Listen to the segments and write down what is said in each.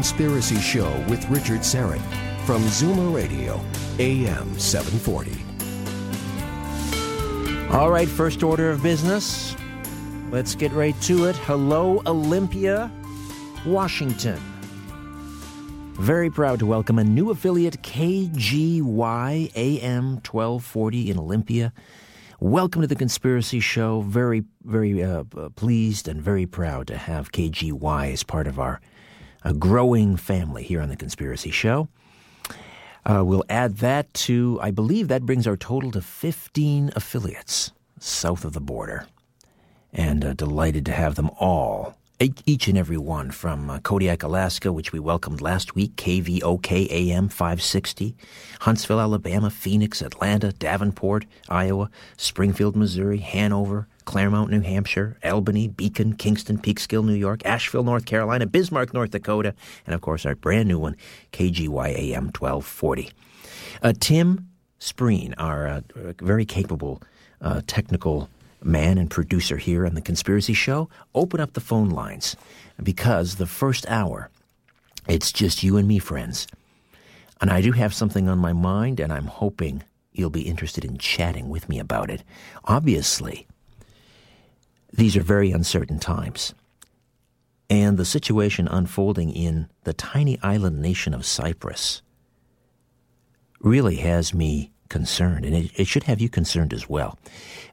Conspiracy Show with Richard Syrett from Zoomer Radio, AM 740. All right, first order of business. Let's get right to it. Hello, Olympia, Washington. Very proud to welcome a new affiliate, KGY AM 1240 in Olympia. Welcome to the Conspiracy Show. Very, very uh, uh, pleased and very proud to have KGY as part of our uh, growing family here on the Conspiracy Show. Uh, we'll add that to, I believe that brings our total to 15 affiliates south of the border. And uh, delighted to have them all, each and every one from uh, Kodiak, Alaska, which we welcomed last week, KVOK AM 560, Huntsville, Alabama, Phoenix, Atlanta, Davenport, Iowa, Springfield, Missouri, Hanover, Claremont, New Hampshire, Albany, Beacon, Kingston, Peekskill, New York, Asheville, North Carolina, Bismarck, North Dakota, and of course our brand new one, KGYAM 1240. Uh, Tim Spreen, our uh, very capable uh, technical man and producer here on The Conspiracy Show, open up the phone lines because the first hour, it's just you and me, friends. And I do have something on my mind, and I'm hoping you'll be interested in chatting with me about it. Obviously, these are very uncertain times. And the situation unfolding in the tiny island nation of Cyprus really has me concerned, and it, it should have you concerned as well.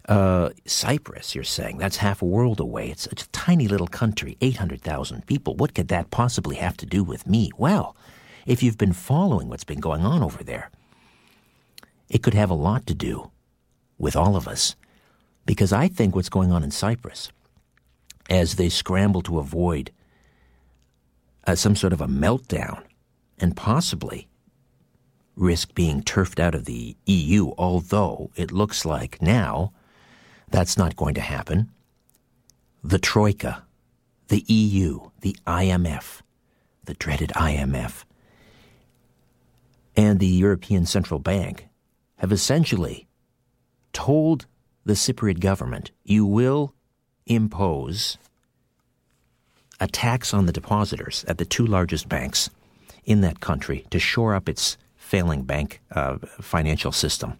Uh, Cyprus, you're saying, that's half a world away. It's, it's a tiny little country, 800,000 people. What could that possibly have to do with me? Well, if you've been following what's been going on over there, it could have a lot to do with all of us. Because I think what's going on in Cyprus, as they scramble to avoid uh, some sort of a meltdown and possibly risk being turfed out of the EU, although it looks like now that's not going to happen. The Troika, the EU, the IMF, the dreaded IMF, and the European Central Bank have essentially told the Cypriot government you will impose a tax on the depositors at the two largest banks in that country to shore up its failing bank uh, financial system.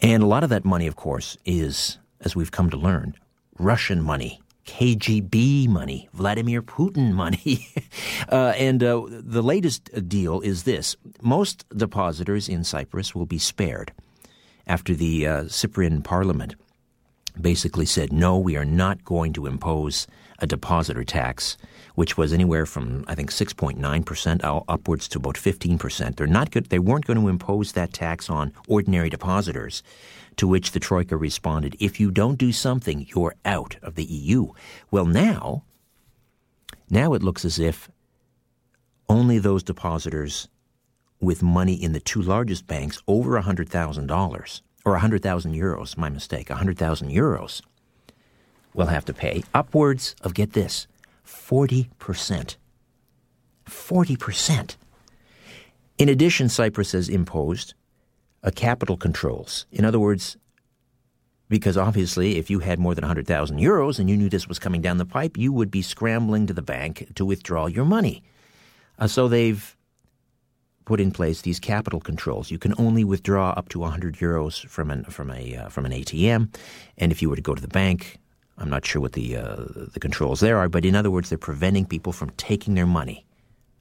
And a lot of that money, of course, is, as we've come to learn, Russian money, KGB money, Vladimir Putin money. uh, and uh, the latest deal is this most depositors in Cyprus will be spared after the uh, Cyprian parliament basically said, no, we are not going to impose a depositor tax, which was anywhere from I think 6.9% upwards to about 15%. They're not good. They weren't going to impose that tax on ordinary depositors. To which the troika responded, "If you don't do something, you're out of the EU." Well, now, now it looks as if only those depositors with money in the two largest banks over $100,000 or 100,000 euros, my mistake, 100,000 euros will have to pay upwards of, get this, 40%. 40%. In addition, Cyprus has imposed uh, capital controls. In other words, because obviously, if you had more than 100,000 euros and you knew this was coming down the pipe, you would be scrambling to the bank to withdraw your money. Uh, so they've put in place these capital controls. You can only withdraw up to 100 euros from an from a uh, from an ATM, and if you were to go to the bank, I'm not sure what the uh, the controls there are, but in other words, they're preventing people from taking their money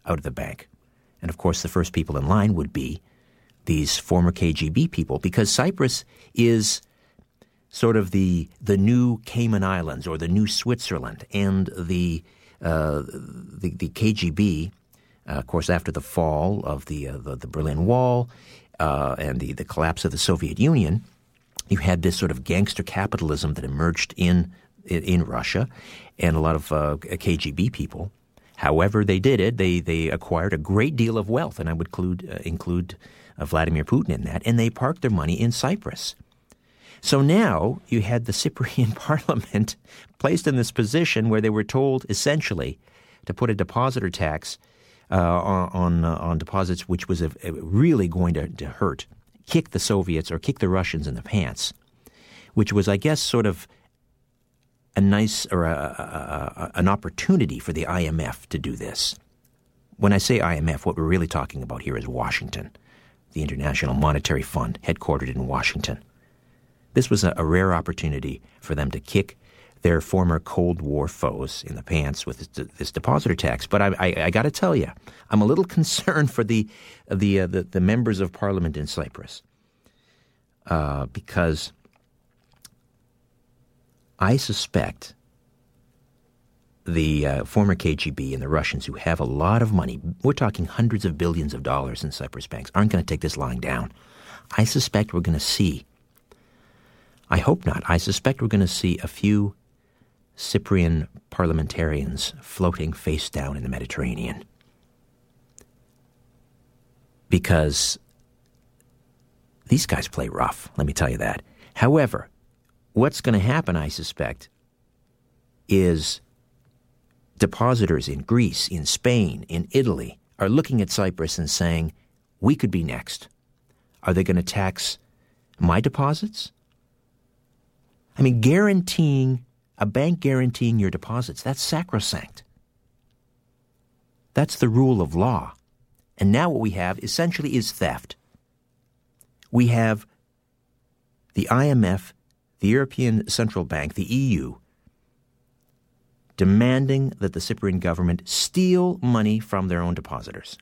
out of the bank. And of course, the first people in line would be these former KGB people, because Cyprus is sort of the the new Cayman Islands or the new Switzerland, and the uh, the, the, KGB, of course, after the fall of the uh, the, the, Berlin Wall uh, and the the collapse of the Soviet Union, you had this sort of gangster capitalism that emerged in in Russia, and a lot of uh, KGB people. However, they did it. They they acquired a great deal of wealth, and I would include uh, include Vladimir Putin in that. And they parked their money in Cyprus. So now you had the Cypriot parliament placed in this position where they were told essentially to put a depositor tax uh, on uh, on deposits, which was a, a really going to, to hurt, kick the Soviets or kick the Russians in the pants, which was, I guess, sort of a nice or a, a, an opportunity for the IMF to do this. When I say IMF, what we're really talking about here is Washington, the International Monetary Fund, headquartered in Washington. This was a, a rare opportunity for them to kick their former Cold War foes in the pants with this, this depositor tax. But I, I, I got to tell you, I'm a little concerned for the the, uh, the, the members of Parliament in Cyprus uh, because I suspect the uh, former KGB and the Russians who have a lot of money, we're talking hundreds of billions of dollars in Cyprus banks, aren't going to take this lying down. I suspect we're going to see I hope not. I suspect we're going to see a few Cyprian parliamentarians floating face down in the Mediterranean. Because these guys play rough, let me tell you that. However, what's going to happen, I suspect, is depositors in Greece, in Spain, in Italy are looking at Cyprus and saying, we could be next. Are they going to tax my deposits? I mean, guaranteeing, a bank guaranteeing your deposits, that's sacrosanct. That's the rule of law. And now what we have essentially is theft. We have the IMF, the European Central Bank, the EU, demanding that the Cypriot government steal money from their own depositors.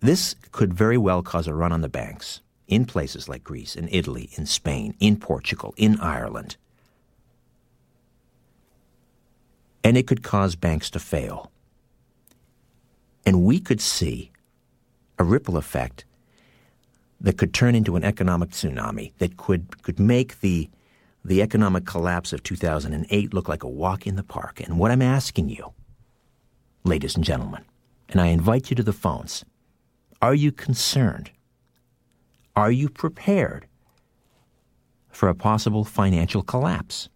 This could very well cause a run on the banks in places like Greece, in Italy, in Spain, in Portugal, in Ireland. And it could cause banks to fail. And we could see a ripple effect that could turn into an economic tsunami that could, could make the, the economic collapse of 2008 look like a walk in the park. And what I'm asking you, ladies and gentlemen, and I invite you to the phones, are you concerned are you prepared for a possible financial collapse?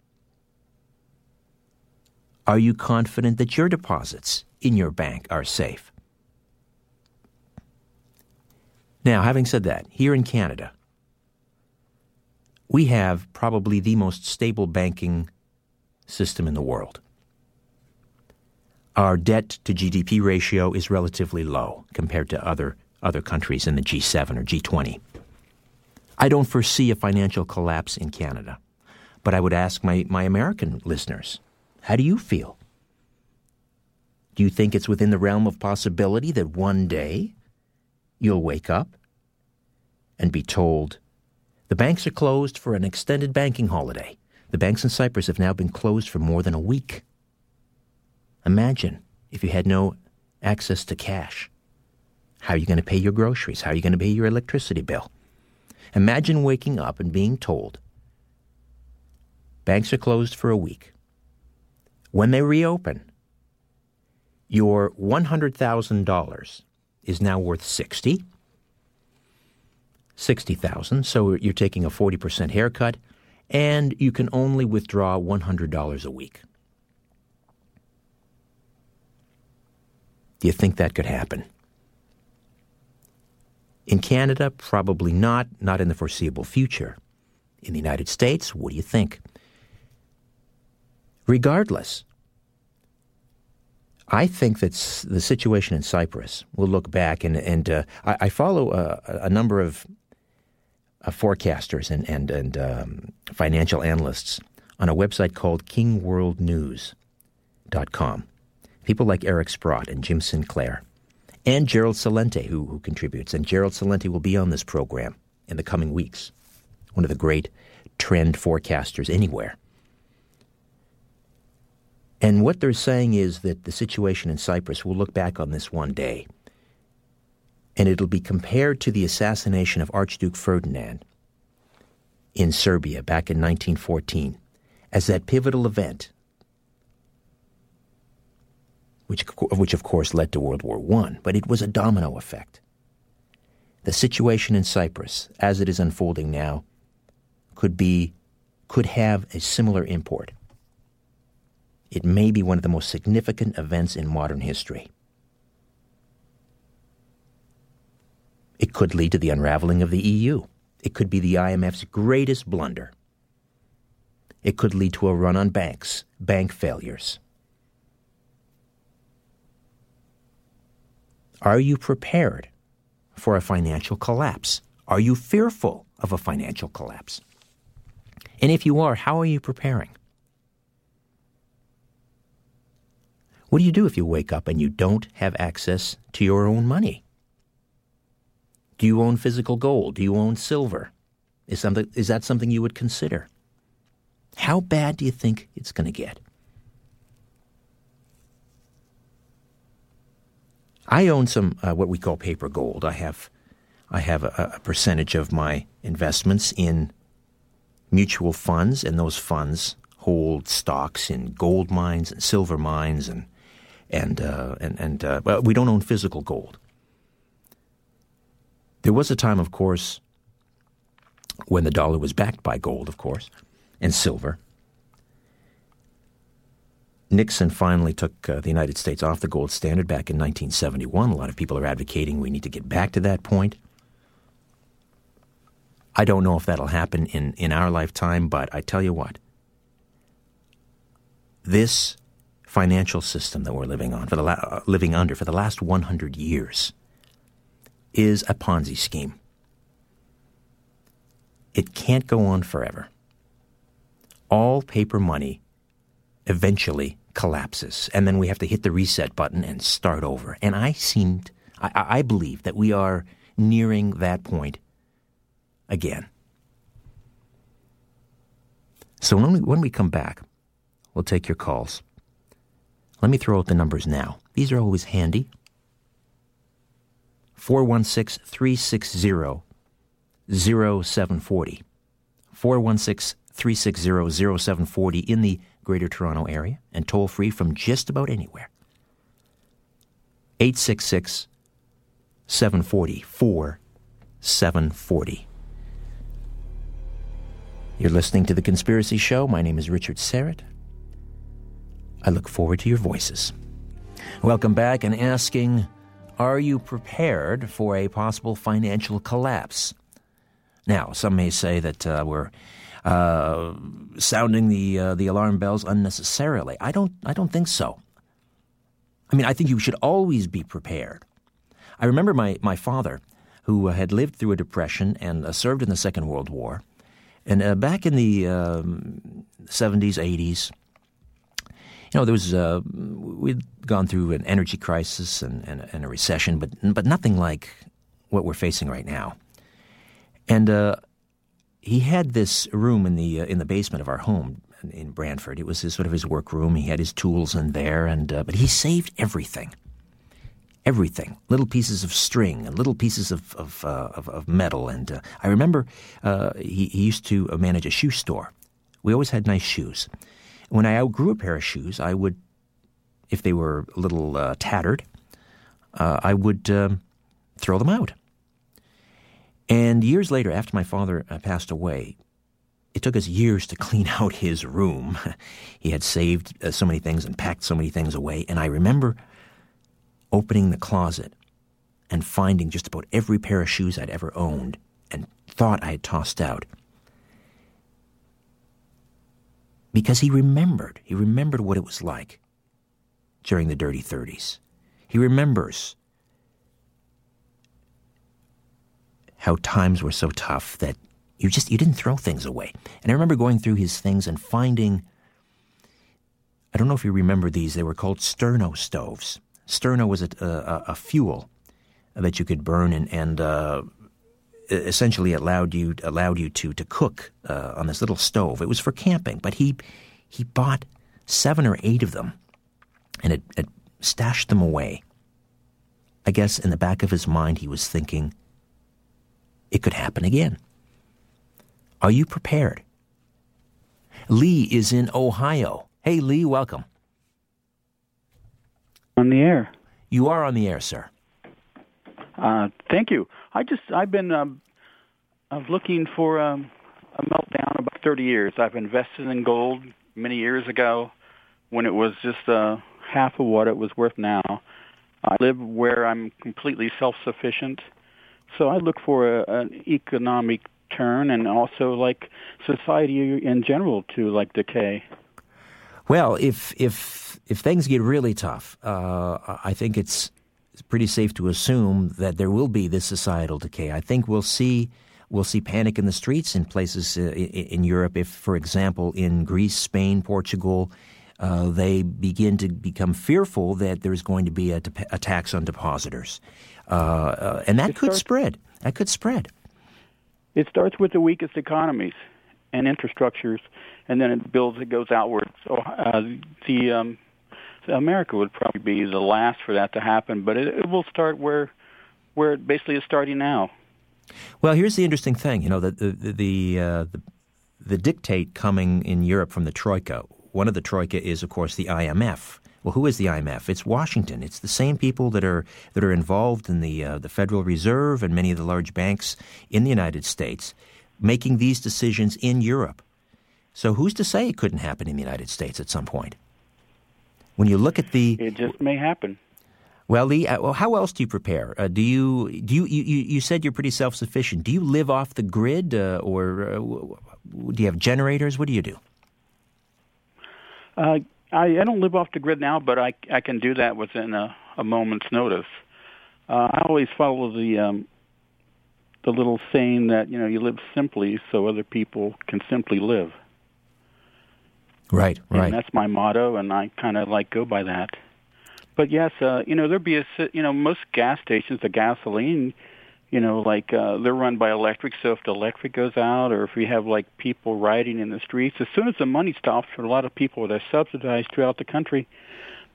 Are you confident that your deposits in your bank are safe? Now, having said that, here in Canada, we have probably the most stable banking system in the world. Our debt to GDP ratio is relatively low compared to other, other countries in the G7 or G20. I don't foresee a financial collapse in Canada. But I would ask my, my American listeners how do you feel? Do you think it's within the realm of possibility that one day you'll wake up and be told the banks are closed for an extended banking holiday? The banks in Cyprus have now been closed for more than a week. Imagine if you had no access to cash. How are you going to pay your groceries? How are you going to pay your electricity bill? Imagine waking up and being told banks are closed for a week. When they reopen, your $100,000 is now worth 60 60,000 so you're taking a 40% haircut and you can only withdraw $100 a week. Do you think that could happen? In Canada, probably not, not in the foreseeable future. In the United States, what do you think? Regardless, I think that the situation in Cyprus will look back, and, and uh, I, I, follow a, a, number of uh, forecasters and, and, and um, financial analysts on a website called kingworldnews.com. People like Eric Sprott and Jim Sinclair, and Gerald Celente, who, who contributes. And Gerald Celente will be on this program in the coming weeks, one of the great trend forecasters anywhere. And what they're saying is that the situation in Cyprus will look back on this one day, and it'll be compared to the assassination of Archduke Ferdinand in Serbia back in 1914 as that pivotal event, which, which of course led to World War I, but it was a domino effect. The situation in Cyprus, as it is unfolding now, could be could have a similar import. It may be one of the most significant events in modern history. It could lead to the unraveling of the EU. It could be the IMF's greatest blunder. It could lead to a run on banks, bank failures. Are you prepared for a financial collapse? Are you fearful of a financial collapse? And if you are, how are you preparing? What do you do if you wake up and you don't have access to your own money? Do you own physical gold? Do you own silver? Is, something, is that something you would consider? How bad do you think it's going to get? I own some uh, what we call paper gold. I have I have a, a, percentage of my investments in mutual funds, and those funds hold stocks in gold mines and silver mines and and uh, and and uh, well, we don't own physical gold. There was a time, of course, when the dollar was backed by gold, of course, and silver. Nixon finally took uh, the United States off the gold standard back in 1971. A lot of people are advocating we need to get back to that point. I don't know if that'll happen in, in our lifetime, but I tell you what, this financial system that we're living on for the la- uh, living under for the last 100 years is a Ponzi scheme. It can't go on forever. All paper money eventually collapses, and then we have to hit the reset button and start over. And I seemed, I, I believe that we are nearing that point again. So when we, when we come back, we'll take your calls. Let me throw out the numbers now. These are always handy. 416 360 0740. 416 360 0740 in the Greater Toronto Area and toll free from just about anywhere. 866 740 4740. You're listening to The Conspiracy Show. My name is Richard Syrett. I look forward to your voices. Welcome back and asking Are you prepared for a possible financial collapse? Now, some may say that uh, we're uh, sounding the uh, the alarm bells unnecessarily. I don't. I don't think so. I mean, I think you should always be prepared. I remember my my father, who had lived through a depression and uh, served in the Second World War, and uh, back in the um, seventies, eighties you know, there was uh, we'd gone through an energy crisis and, and, and, a recession, but but nothing like what we're facing right now. And uh, he had this room in the uh, in the basement of our home in Brantford. It was his, sort of his work room. He had his tools in there, and uh, but he saved everything. Everything, little pieces of string and little pieces of of, uh, of, of metal, and uh, I remember he, he used to manage a shoe store. We always had nice shoes, when I outgrew a pair of shoes, I would, if they were a little uh, tattered, uh, I would um, throw them out. And years later, after my father uh, passed away, it took us years to clean out his room. he had saved uh, so many things and packed so many things away. And I remember opening the closet and finding just about every pair of shoes I'd ever owned and thought I had tossed out. Because he remembered, he remembered what it was like during the dirty 30s. He remembers how times were so tough that you just you didn't throw things away. And I remember going through his things and finding I don't know if you remember these. They were called sterno stoves. Sterno was a, a, a fuel that you could burn and, and uh, essentially allowed you allowed you to to cook uh, on this little stove. It was for camping, but he he bought seven or eight of them and it, had stashed them away. I guess in the back of his mind he was thinking, it could happen again. Are you prepared? Lee is in Ohio. Hey, Lee, welcome. On the air. You are on the air, sir. Uh, thank you. I just I've been um, I'm looking for um, a meltdown about 30 years. I've invested in gold many years ago when it was just uh, half of what it was worth now. I live where I'm completely self-sufficient, so I look for a, an economic turn and also like society in general to like decay. Well, if if if things get really tough, uh, I think it's pretty safe to assume that there will be this societal decay. I think we'll see we'll see panic in the streets in places uh, in Europe. If, for example, in Greece, Spain, Portugal, uh, they begin to become fearful that there's going to be a, a tax on depositors, uh, uh and that it could starts, spread. That could spread. It starts with the weakest economies and infrastructures, and then it builds. It goes outward. So uh, the um, America would probably be the last for that to happen, but it, it will start where where it basically is starting now. Well, here's the interesting thing. You know, the the the, uh, the, the dictate coming in Europe from the troika. One of the troika is, of course, the IMF. Well, who is the IMF? It's Washington. It's the same people that are that are involved in the uh, the Federal Reserve and many of the large banks in the United States, making these decisions in Europe. So who's to say it couldn't happen in the United States at some point? When you look at the, it just may happen. Well, Lee, uh, well, how else do you prepare? Uh, do you do you, you you said you're pretty self sufficient? Do you live off the grid, uh, or uh, do you have generators? What do you do? Uh, I, I don't live off the grid now, but I I can do that within a, a moment's notice. Uh, I always follow the um, the little saying that you know you live simply so other people can simply live. Right, right. And that's my motto, and I kind of like go by that. But yes, uh, you know there'd be a you know most gas stations, the gasoline, you know, like uh, they're run by electric. So if the electric goes out, or if we have like people riding in the streets, as soon as the money stops for a lot of people that are subsidized throughout the country,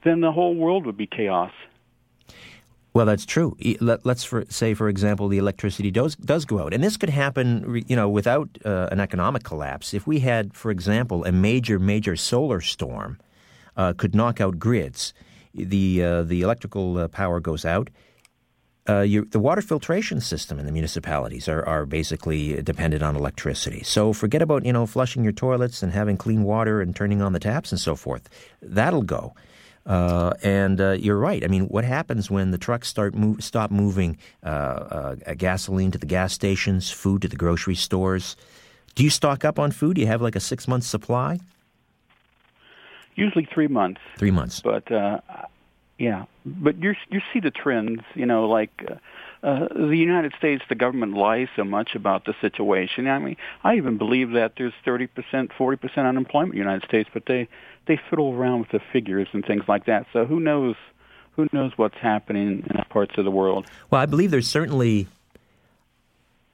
then the whole world would be chaos. Well, that's true. Let, us say, for example, the electricity does does go out, and this could happen, you know, without uh, an economic collapse. If we had, for example, a major major solar storm, uh, could knock out grids the uh, the electrical uh, power goes out. Uh, the water filtration system in the municipalities are, are basically dependent on electricity. So forget about you know flushing your toilets and having clean water and turning on the taps and so forth. That'll go. Uh, and uh, you're right. I mean, what happens when the trucks start move, stop moving uh, uh gasoline to the gas stations, food to the grocery stores? Do you stock up on food? Do you have like a six month supply? Usually three months. Three months. But uh, yeah, but you you see the trends. You know, like uh, uh, the United States, the government lies so much about the situation. I mean, I even believe that there's 30 percent, 40 percent unemployment in the United States, but they they fiddle around with the figures and things like that. So who knows? Who knows what's happening in parts of the world? Well, I believe there's certainly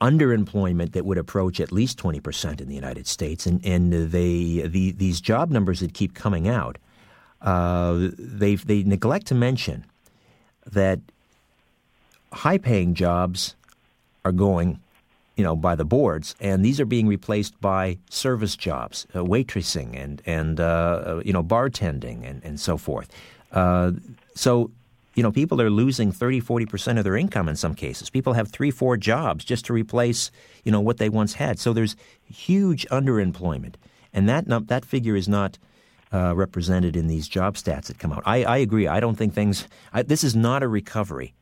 underemployment that would approach at least 20% in the United States. And, and they, the, these job numbers that keep coming out, uh, they, they neglect to mention that high paying jobs are going you know, by the boards, and these are being replaced by service jobs, uh, waitressing and and uh, you know bartending and, and so forth. Uh, so you know, people are losing 30, 40% of their income in some cases. People have three, four jobs just to replace, you know, what they once had. So there's huge underemployment. And that, that figure is not uh, represented in these job stats that come out. I, I agree. I don't think things, I, this is not a recovery.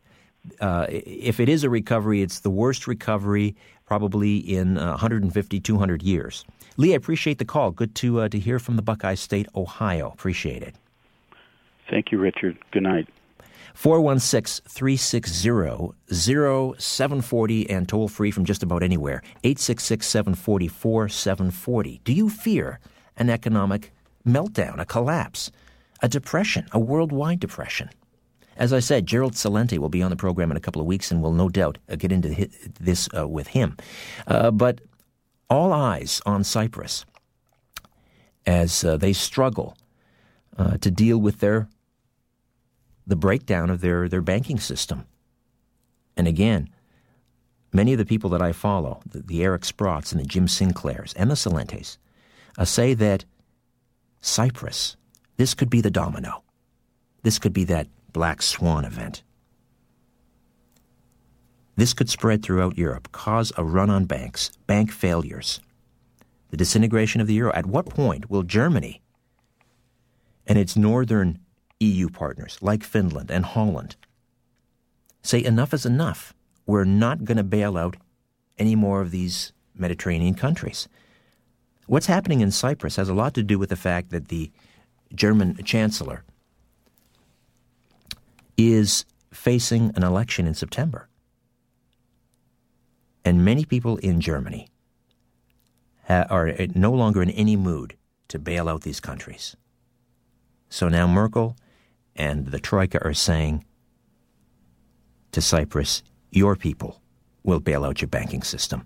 uh, if it is a recovery, it's the worst recovery probably in uh, 150, 200 years. Lee, I appreciate the call. Good to uh, to hear from the Buckeye State, Ohio. Appreciate it. Thank you, Richard. Good night. 416 360 0740 and toll free from just about anywhere. 866 740 4740. Do you fear an economic meltdown, a collapse, a depression, a worldwide depression? As I said, Gerald Celente will be on the program in a couple of weeks, and we'll no doubt uh, get into this uh, with him. Uh, but all eyes on Cyprus as uh, they struggle uh, to deal with their the breakdown of their, their banking system. And again, many of the people that I follow, the, the Eric Sprotts and the Jim Sinclairs and the Celentes, uh, say that Cyprus, this could be the domino. This could be that black swan event. This could spread throughout Europe, cause a run on banks, bank failures, the disintegration of the euro. At what point will Germany and its northern EU partners, like Finland and Holland, say enough is enough? We're not going to bail out any more of these Mediterranean countries. What's happening in Cyprus has a lot to do with the fact that the German chancellor is facing an election in September. And many people in Germany are eh, no longer in any mood to bail out these countries. So now Merkel and the Troika are saying to Cyprus, your people will bail out your banking system.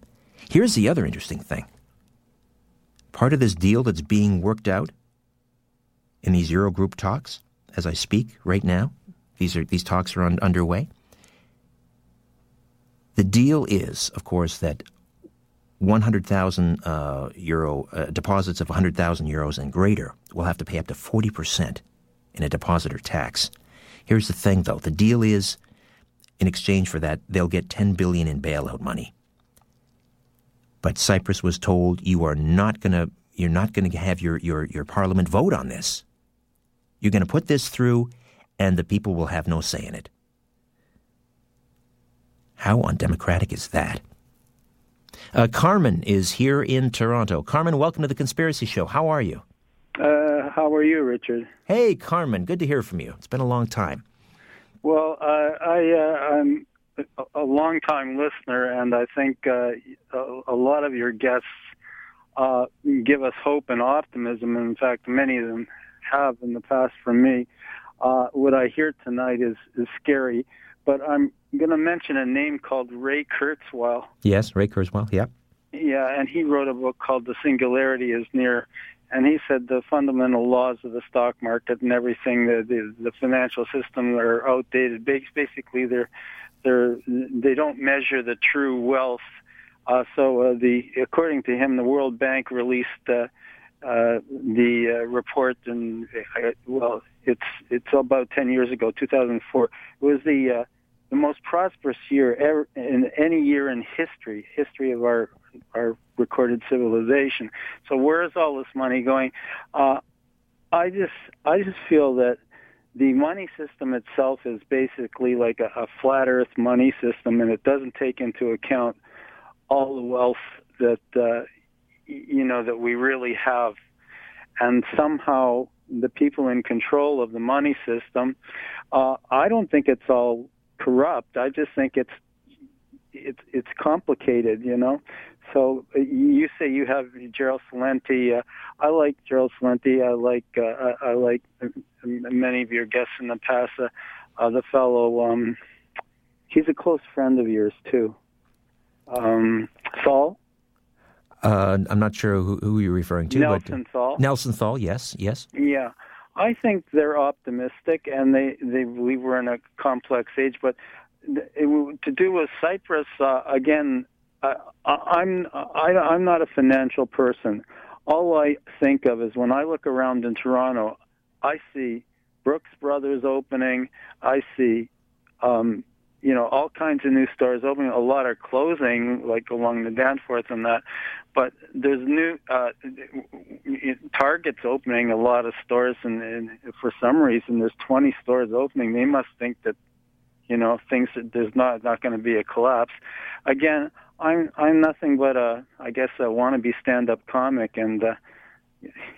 Here's the other interesting thing part of this deal that's being worked out in these Eurogroup talks, as I speak right now, these, are, these talks are un- underway. The deal is, of course, that 100,000 uh, euro uh, deposits of 100,000 euros and greater will have to pay up to 40% in a depositor tax. Here's the thing, though: the deal is, in exchange for that, they'll get 10 billion in bailout money. But Cyprus was told you are not going to you're not going to have your, your, your parliament vote on this. You're going to put this through and the people will have no say in it. How undemocratic is that? Uh, Carmen is here in Toronto. Carmen, welcome to the Conspiracy Show. How are you? Uh, how are you, Richard? Hey, Carmen. Good to hear from you. It's been a long time. Well, uh, I, uh, A long-time listener, and I think uh, a, a, lot of your guests uh, give us hope and optimism. And in fact, many of them have in the past from me. Uh, what I hear tonight is, is scary, but I'm going to mention a name called Ray Kurzweil. Yes, Ray Kurzweil, yeah. Yeah, and he wrote a book called The Singularity is Near. And he said the fundamental laws of the stock market and everything, the, the, the financial system are outdated. Basically, they're, they're, they don't measure the true wealth. Uh, so uh, the, according to him, the World Bank released uh, uh, the uh, report, and uh, well, it's it's about ten years ago, 2004. It was the uh, the most prosperous year ever in any year in history, history of our our recorded civilization. So where is all this money going? Uh, I just I just feel that the money system itself is basically like a, a flat Earth money system, and it doesn't take into account all the wealth that uh, you know, that we really have. And somehow the people in control of the money system, uh, I don't think it's all corrupt. I just think it's it's it's complicated, you know. So you say you have Gerald Celente. Uh, I like Gerald Celente. I like uh, I, I like many of your guests in the past. Uh, uh, the fellow, um, he's a close friend of yours too. Um, Saul. Uh, I'm not sure who, who, you're referring to. Nelson but, Thall. Nelson Thall, yes, yes. Yeah. I think they're optimistic, and they, they believe we're in a complex age. But it, to do with Cyprus, uh, again, uh, I'm I, I'm not a financial person. All I think of is when I look around in Toronto, I see Brooks Brothers opening. I see um, you know, all kinds of new stores opening. A lot are closing, like along the Danforth and that. But there's new uh, Target's opening a lot of stores, and, and for some reason there's 20 stores opening. They must think that, you know things that there's not not going to be a collapse. Again, I'm I'm nothing but a I guess a wannabe stand-up comic, and uh,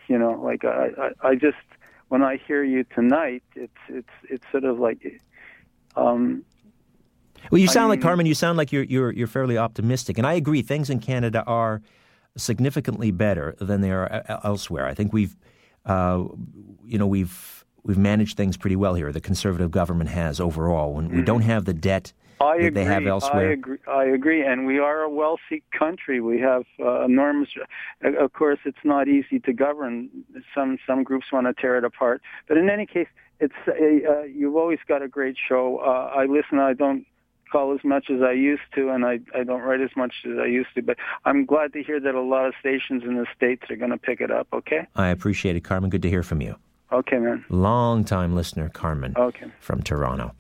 you know, like I, I I just when I hear you tonight, it's it's it's sort of like. Um, well, you sound I mean, like Carmen. You sound like you're you're you're fairly optimistic, and I agree. Things in Canada are significantly better than they are elsewhere. I think we've, uh, you know, we've we've managed things pretty well here. The conservative government has overall. When we don't mm-hmm. have the debt I agree. they have elsewhere. I agree. I agree. And we are a wealthy country. We have uh, enormous. Uh, of course, it's not easy to govern. Some some groups want to tear it apart. But in any case, it's uh, you've always got a great show. Uh, I listen. I don't call as much as I used to, and I I don't write as much as I used to. But I'm glad to hear that a lot of stations in the states are going to pick it up. Okay. I appreciate it, Carmen. Good to hear from you. Okay, man. Long time listener, Carmen. Okay. From Toronto.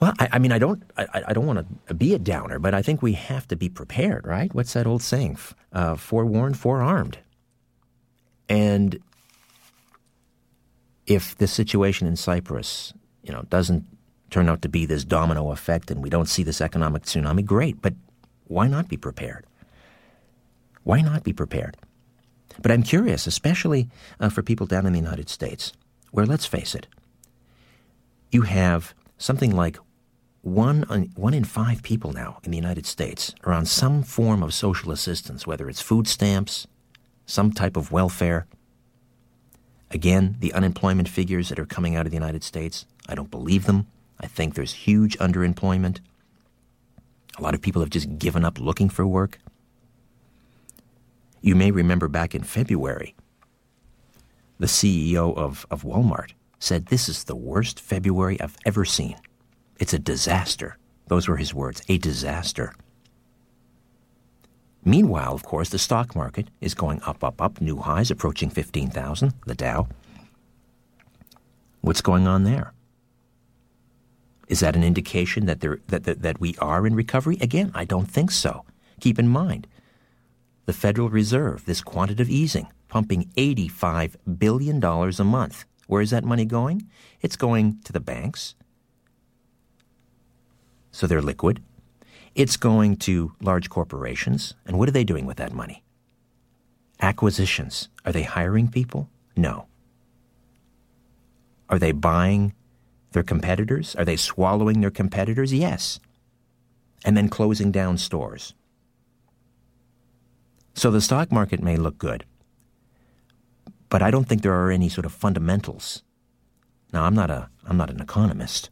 Well, I, I mean, I don't, I, I don't want to be a downer, but I think we have to be prepared, right? What's that old saying? Uh, forewarned, forearmed. And if this situation in Cyprus, you know, doesn't turn out to be this domino effect and we don't see this economic tsunami, great. But why not be prepared? Why not be prepared? But I'm curious, especially uh, for people down in the United States, where, let's face it, you have something like one, uh, one in five people now in the United States are on some form of social assistance, whether it's food stamps, some type of welfare. Again, the unemployment figures that are coming out of the United States, I don't believe them. I think there's huge underemployment. A lot of people have just given up looking for work. You may remember back in February, the CEO of, of Walmart said, This is the worst February I've ever seen. It's a disaster. Those were his words a disaster. Meanwhile, of course, the stock market is going up, up, up, new highs approaching 15,000, the Dow. What's going on there? Is that an indication that, there, that, that, that we are in recovery? Again, I don't think so. Keep in mind, the Federal Reserve, this quantitative easing, pumping $85 billion a month. Where is that money going? It's going to the banks, so they're liquid. It's going to large corporations. And what are they doing with that money? Acquisitions. Are they hiring people? No. Are they buying their competitors? Are they swallowing their competitors? Yes. And then closing down stores. So the stock market may look good, but I don't think there are any sort of fundamentals. Now, I'm not, a, I'm not an economist,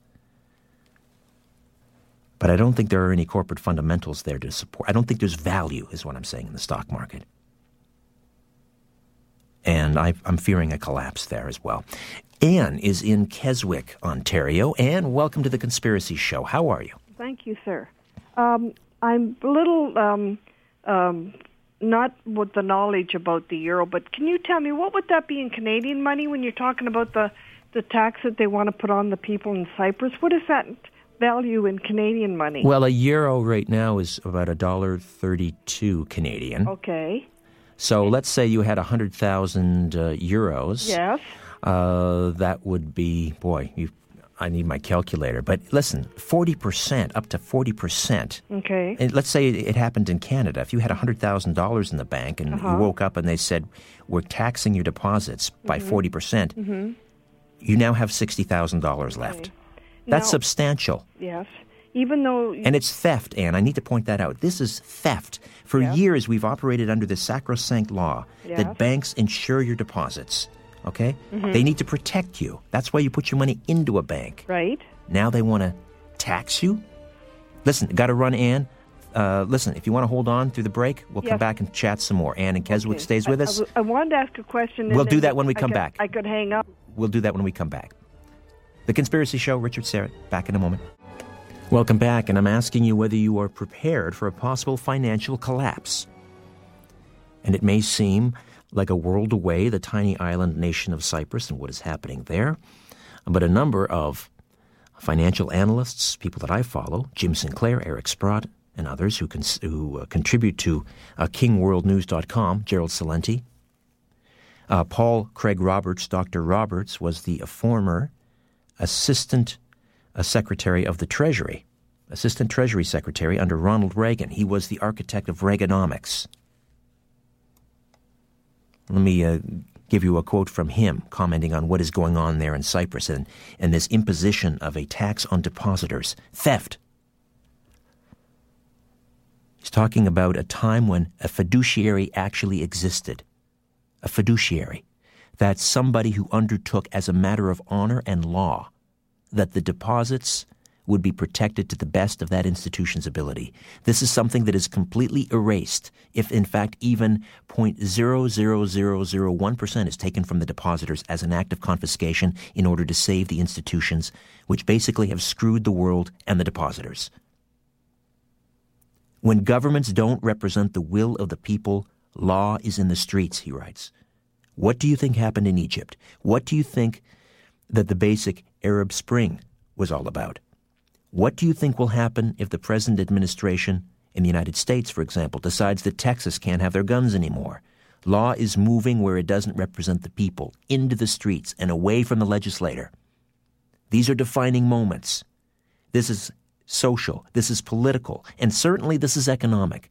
but I don't think there are any corporate fundamentals there to support. I don't think there's value, is what I'm saying, in the stock market. And I, am fearing a collapse there as well. Anne is in Keswick, Ontario. Anne, welcome to the Conspiracy Show. How are you? Thank you, sir. Um, I'm a little um, um, not with the knowledge about the euro, but can you tell me what would that be in Canadian money when you're talking about the the tax that they want to put on the people in Cyprus? What is that value in Canadian money? Well, a euro right now is about a dollar thirty-two Canadian. Okay. So let's say you had a hundred thousand uh, euros. Yes. Uh, that would be boy. You, I need my calculator. But listen, forty percent, up to forty percent. Okay. And let's say it happened in Canada. If you had hundred thousand dollars in the bank and uh-huh. you woke up and they said, "We're taxing your deposits by mm-hmm. 40 percent," mm-hmm. you now have sixty thousand dollars left. That's now, substantial. Yes. Even though. And it's theft, Anne. I need to point that out. This is theft. For yes. years, we've operated under the sacrosanct law yes. that banks insure your deposits. Okay? Mm-hmm. They need to protect you. That's why you put your money into a bank. Right. Now they want to tax you? Listen, got to run, Anne. Uh, listen, if you want to hold on through the break, we'll yes. come back and chat some more. Anne and Keswick okay. stays with us. I, I, wanted to ask a question. We'll do that when we come I could, back. I could hang up. We'll do that when we come back. The Conspiracy Show, Richard Syrett, back in a moment. Welcome back, and I'm asking you whether you are prepared for a possible financial collapse. And it may seem like a world away, the tiny island nation of Cyprus and what is happening there, but a number of financial analysts, people that I follow, Jim Sinclair, Eric Sprott, and others who, cons- who uh, contribute to uh, kingworldnews.com, Gerald Celente, uh, Paul Craig Roberts, Dr. Roberts, was the former assistant a Secretary of the Treasury, Assistant Treasury Secretary under Ronald Reagan. He was the architect of Reaganomics. Let me uh, give you a quote from him commenting on what is going on there in Cyprus and, and this imposition of a tax on depositors, theft. He's talking about a time when a fiduciary actually existed. A fiduciary. That's somebody who undertook as a matter of honor and law that the deposits would be protected to the best of that institution's ability. This is something that is completely erased if, in fact, even 0.00001% is taken from the depositors as an act of confiscation in order to save the institutions, which basically have screwed the world and the depositors. When governments don't represent the will of the people, law is in the streets, he writes. What do you think happened in Egypt? What do you think that the basic Arab Spring was all about? What do you think will happen if the present administration in the United States, for example, decides that Texas can't have their guns anymore? Law is moving where it doesn't represent the people, into the streets and away from the legislator. These are defining moments. This is social, this is political, and certainly this is economic.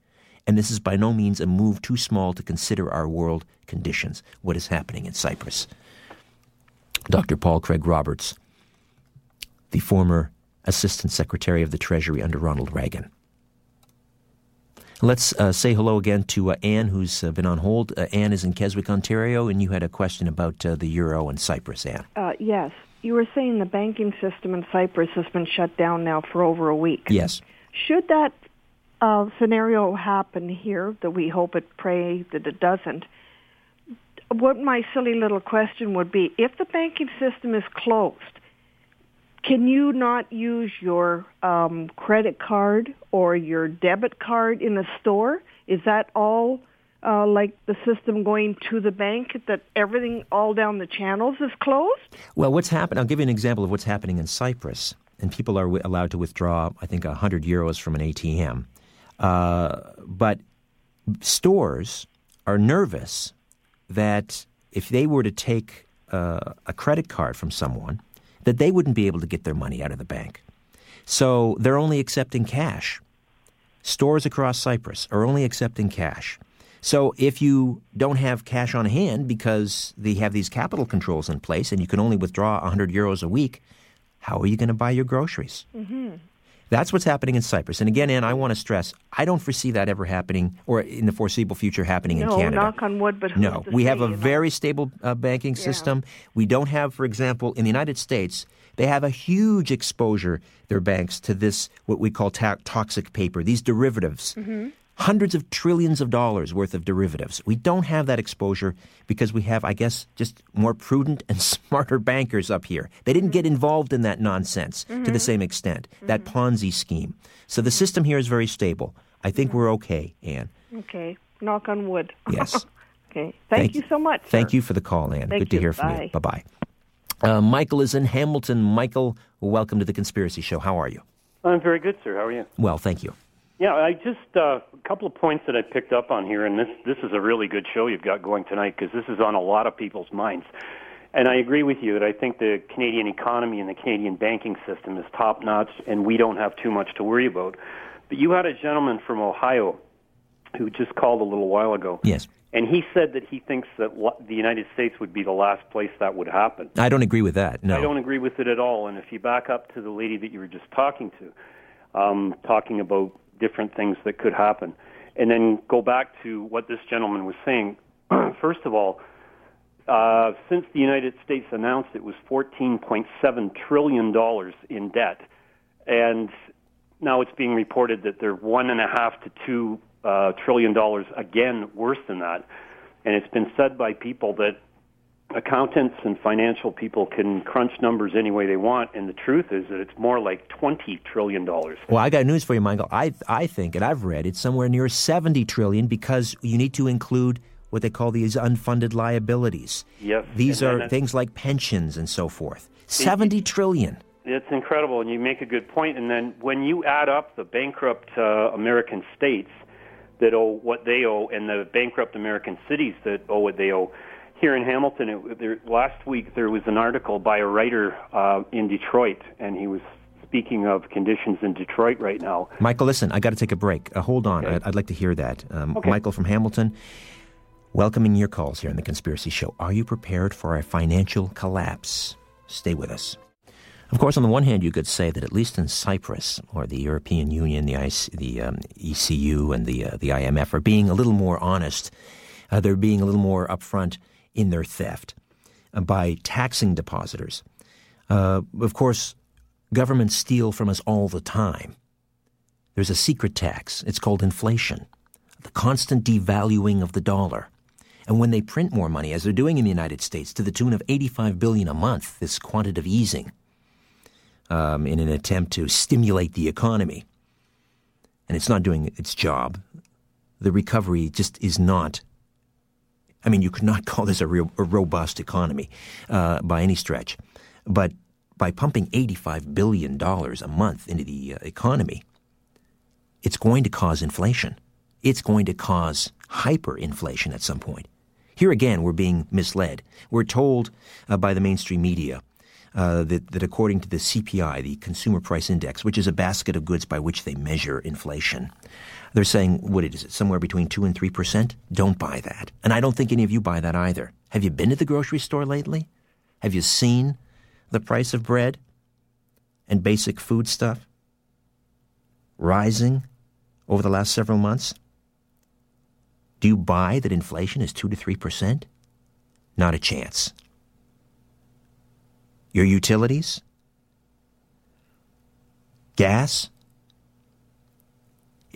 And this is by no means a move too small to consider our world conditions, what is happening in Cyprus. Dr. Paul Craig Roberts, the former Assistant Secretary of the Treasury under Ronald Reagan. Let's uh, say hello again to uh, Anne, who's uh, been on hold. Uh, Anne is in Keswick, Ontario, and you had a question about uh, the euro and Cyprus, Anne. Uh, yes. You were saying the banking system in Cyprus has been shut down now for over a week. Yes. Should that scenario happen here, that we hope it, pray that it doesn't, what my silly little question would be, if the banking system is closed, can you not use your um, credit card or your debit card in a store? Is that all uh, like the system going to the bank that everything all down the channels is closed? Well, what's happened? I'll give you an example of what's happening in Cyprus. And people are w- allowed to withdraw, I think, 100 euros from an ATM. Uh, but stores are nervous that if they were to take uh, a credit card from someone, that they wouldn't be able to get their money out of the bank. So they're only accepting cash. Stores across Cyprus are only accepting cash. So if you don't have cash on hand because they have these capital controls in place and you can only withdraw 100 euros a week, how are you going to buy your groceries? Mm-hmm. That's what's happening in Cyprus. And again, Ann, I want to stress, I don't foresee that ever happening or in the foreseeable future happening no, in Canada. knock on wood, but no, we have a know? very stable uh, banking Yeah. system. We don't have, for example, in the United States, they have a huge exposure, their banks, to this, what we call ta- toxic paper, these derivatives. Mm-hmm. Hundreds of trillions of dollars worth of derivatives. We don't have that exposure because we have, I guess, just more prudent and smarter bankers up here. They didn't get mm-hmm. involved in that nonsense to the mm-hmm. same extent, that mm-hmm. Ponzi scheme. So the system here is very stable. I think we're okay, Anne. Okay, knock on wood. Yes. okay, thank, you so much. Thank sir. you for the call, Anne. Thank Good to hear from you. Bye. Bye bye. Uh, Michael is in Hamilton. Michael, welcome to the Conspiracy Show. How are you? I'm very good, sir. How are you? Well, thank you. Yeah, I just uh, a couple of points that I picked up on here, and this this is a really good show you've got going tonight because this is on a lot of people's minds. And I agree with you that I think the Canadian economy and the Canadian banking system is top notch, and we don't have too much to worry about. But you had a gentleman from Ohio who just called a little while ago, Yes. and he said that he thinks that the United States would be the last place that would happen. I don't agree with that. No. I don't agree with it at all. And if you back up to the lady that you were just talking to, um, talking about different things that could happen, and then go back to what this gentleman was saying, first of all, uh, since the United States announced it was $14.7 trillion in debt, and now it's being reported that they're one and a half to two uh, trillion dollars again worse than that. And it's been said by people that accountants and financial people can crunch numbers any way they want, and the truth is that it's more like twenty trillion dollars. Well, I got news for you, Michael. I I think, and I've read, it's somewhere near seventy trillion because you need to include what they call these unfunded liabilities. Yes, These are things like pensions and so forth. Seventy trillion. It's incredible, and you make a good point. And then when you add up the bankrupt uh, American states that owe what they owe, and the bankrupt American cities that owe what they owe, here in Hamilton, it, there, last week there was an article by a writer uh, in Detroit, and he was speaking of conditions in Detroit right now. Michael, listen, I got to take a break. Uh, hold on. Okay. I'd, I'd, like to hear that. Um, okay. Michael from Hamilton, welcoming your calls here on The Conspiracy Show. Are you prepared for a financial collapse? Stay with us. Of course, on the one hand, you could say that at least in Cyprus or the European Union, the, IC, the um, ECU, and the, uh, the IMF are being a little more honest. Uh, they're being a little more upfront in their theft uh, by taxing depositors. Uh, of course, governments steal from us all the time. There's a secret tax. It's called inflation, the constant devaluing of the dollar. And when they print more money, as they're doing in the United States, to the tune of 85 billion a month, this quantitative easing, um, in an attempt to stimulate the economy, and it's not doing its job, the recovery just is not. I mean, you could not call this a, real, a robust economy uh, by any stretch. But by pumping $85 billion a month into the uh, economy, it's going to cause inflation. It's going to cause hyperinflation at some point. Here again, we're being misled. We're told uh, by the mainstream media uh, that, that according to the CPI, the Consumer Price Index, which is a basket of goods by which they measure inflation, they're saying, what is it, somewhere between 2 and 3%? Don't buy that. And I don't think any of you buy that either. Have you been to the grocery store lately? Have you seen the price of bread and basic food stuff rising over the last several months? Do you buy that inflation is 2 to 3%? Not a chance. Your utilities? Gas?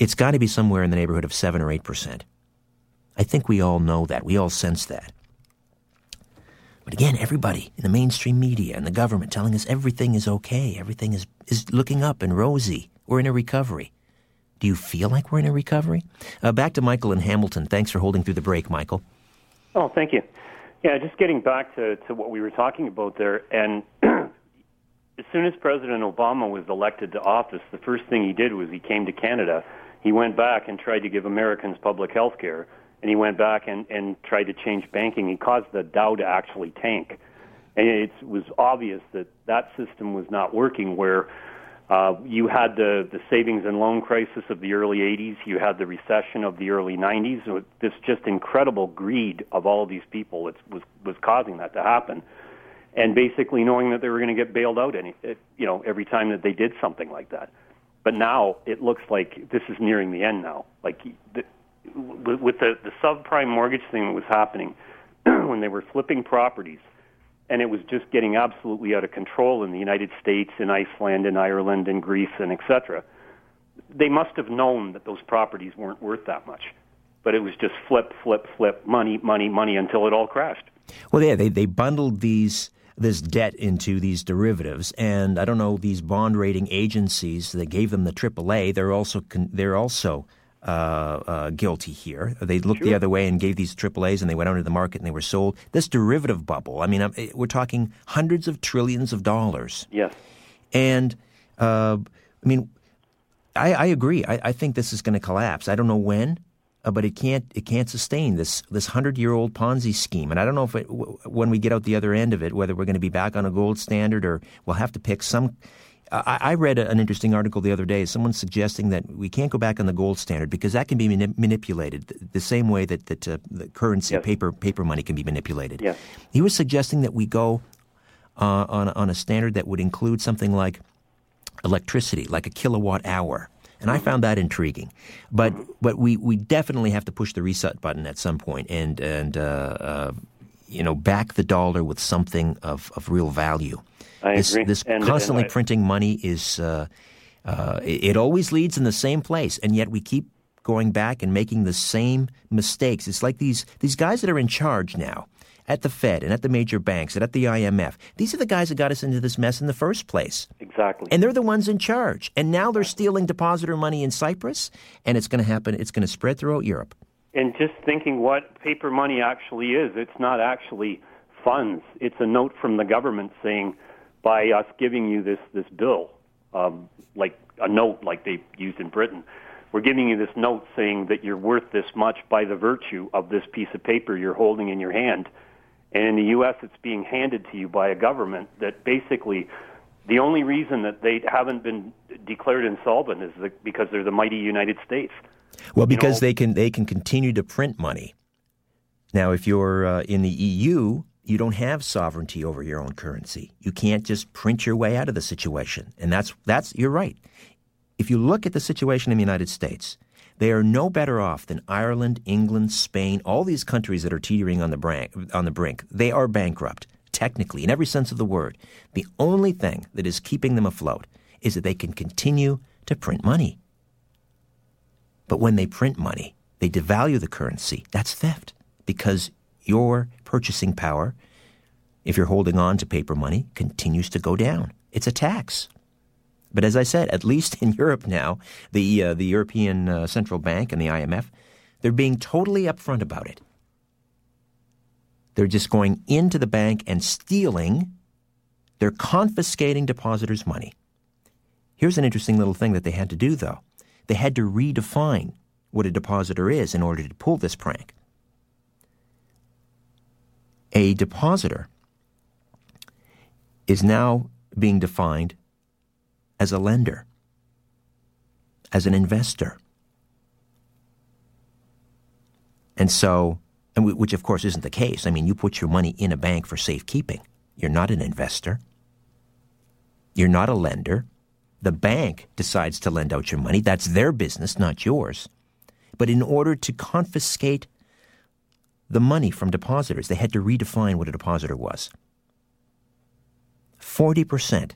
It's got to be somewhere in the neighborhood of 7 or 8%. I think we all know that. We all sense that. But again, everybody in the mainstream media and the government telling us everything is okay, everything is, is looking up and rosy. We're in a recovery. Do you feel like we're in a recovery? Uh, back to Michael in Hamilton. Thanks for holding through the break, Michael. Oh, thank you. Yeah, just getting back to, to what we were talking about there. And as soon as President Obama was elected to office, the first thing he did was he came to Canada. He went back and tried to give Americans public health care and he went back and, and tried to change banking. He caused the Dow to actually tank. And it was obvious that that system was not working where uh, you had the, the savings and loan crisis of the early 80s, you had the recession of the early 90s. So this just incredible greed of all of these people that was, was causing that to happen. And basically knowing that they were going to get bailed out any, you know, every time that they did something like that. But now it looks like this is nearing the end now. Like the, with the, the subprime mortgage thing that was happening when they were flipping properties and it was just getting absolutely out of control in the United States, in Iceland, in Ireland, in Greece, and etc. They must have known that those properties weren't worth that much, but it was just flip, flip, flip, money, money, money until it all crashed. Well, yeah, they they bundled these this debt into these derivatives, and I don't know these bond rating agencies that gave them the AAA. They're also they're also uh, uh, guilty here. They looked sure. the other way and gave these AAAs and they went out into the market and they were sold. This derivative bubble, I mean, eh, we're talking hundreds of trillions of dollars. Yes. And, uh, I mean, I, I agree. I, I, think this is going to collapse. I don't know when. Uh, but it can't it can't sustain this this hundred year old Ponzi scheme, and I don't know if it, w- when we get out the other end of it, whether we're going to be back on a gold standard or we'll have to pick some I, I read an interesting article the other day. Someone suggesting that we can't go back on the gold standard because that can be mani- manipulated the same way that that uh, the currency yes. paper paper money can be manipulated. Yes. He was suggesting that we go uh, on on a standard that would include something like electricity, like a kilowatt hour. And I found that intriguing, but but we, we definitely have to push the reset button at some point and and uh, uh you know back the dollar with something of, of real value. I this, agree. This and, constantly and I, printing money is uh, uh, it, it always leads in the same place, and yet we keep going back and making the same mistakes. It's like these these guys that are in charge now at the Fed and at the major banks and at the IMF. These are the guys that got us into this mess in the first place. Exactly. And they're the ones in charge. And now they're stealing depositor money in Cyprus, and it's going to happen. It's going to spread throughout Europe. And just thinking what paper money actually is, it's not actually funds. It's a note from the government saying by us giving you this this bill, um, like a note like they used in Britain. We're giving you this note saying that you're worth this much by the virtue of this piece of paper you're holding in your hand. And in the U.S., it's being handed to you by a government that basically The only reason that they haven't been declared insolvent is the, because they're the mighty United States. Well, because you know, they can they can continue to print money. Now, if you're uh, in the EU, you don't have sovereignty over your own currency. You can't just print your way out of the situation, and that's that's you're right. If you look at the situation in the United States, they are no better off than Ireland, England, Spain, all these countries that are teetering on the brink. On the brink, they are bankrupt technically, in every sense of the word. The only thing that is keeping them afloat is that they can continue to print money. But when they print money, they devalue the currency. That's theft because your purchasing power, if you're holding on to paper money, continues to go down. It's a tax. But as I said, at least in Europe now, the, uh, the European uh, Central Bank and the IMF, they're being totally upfront about it. They're just going into the bank and stealing. They're confiscating depositors' money. Here's an interesting little thing that they had to do, though. They had to redefine what a depositor is in order to pull this prank. A depositor is now being defined as a lender, as an investor. And so, and which of course isn't the case. I mean, you put your money in a bank for safekeeping. You're not an investor. You're not a lender. The bank decides to lend out your money. That's their business, not yours. But in order to confiscate the money from depositors, they had to redefine what a depositor was. 40%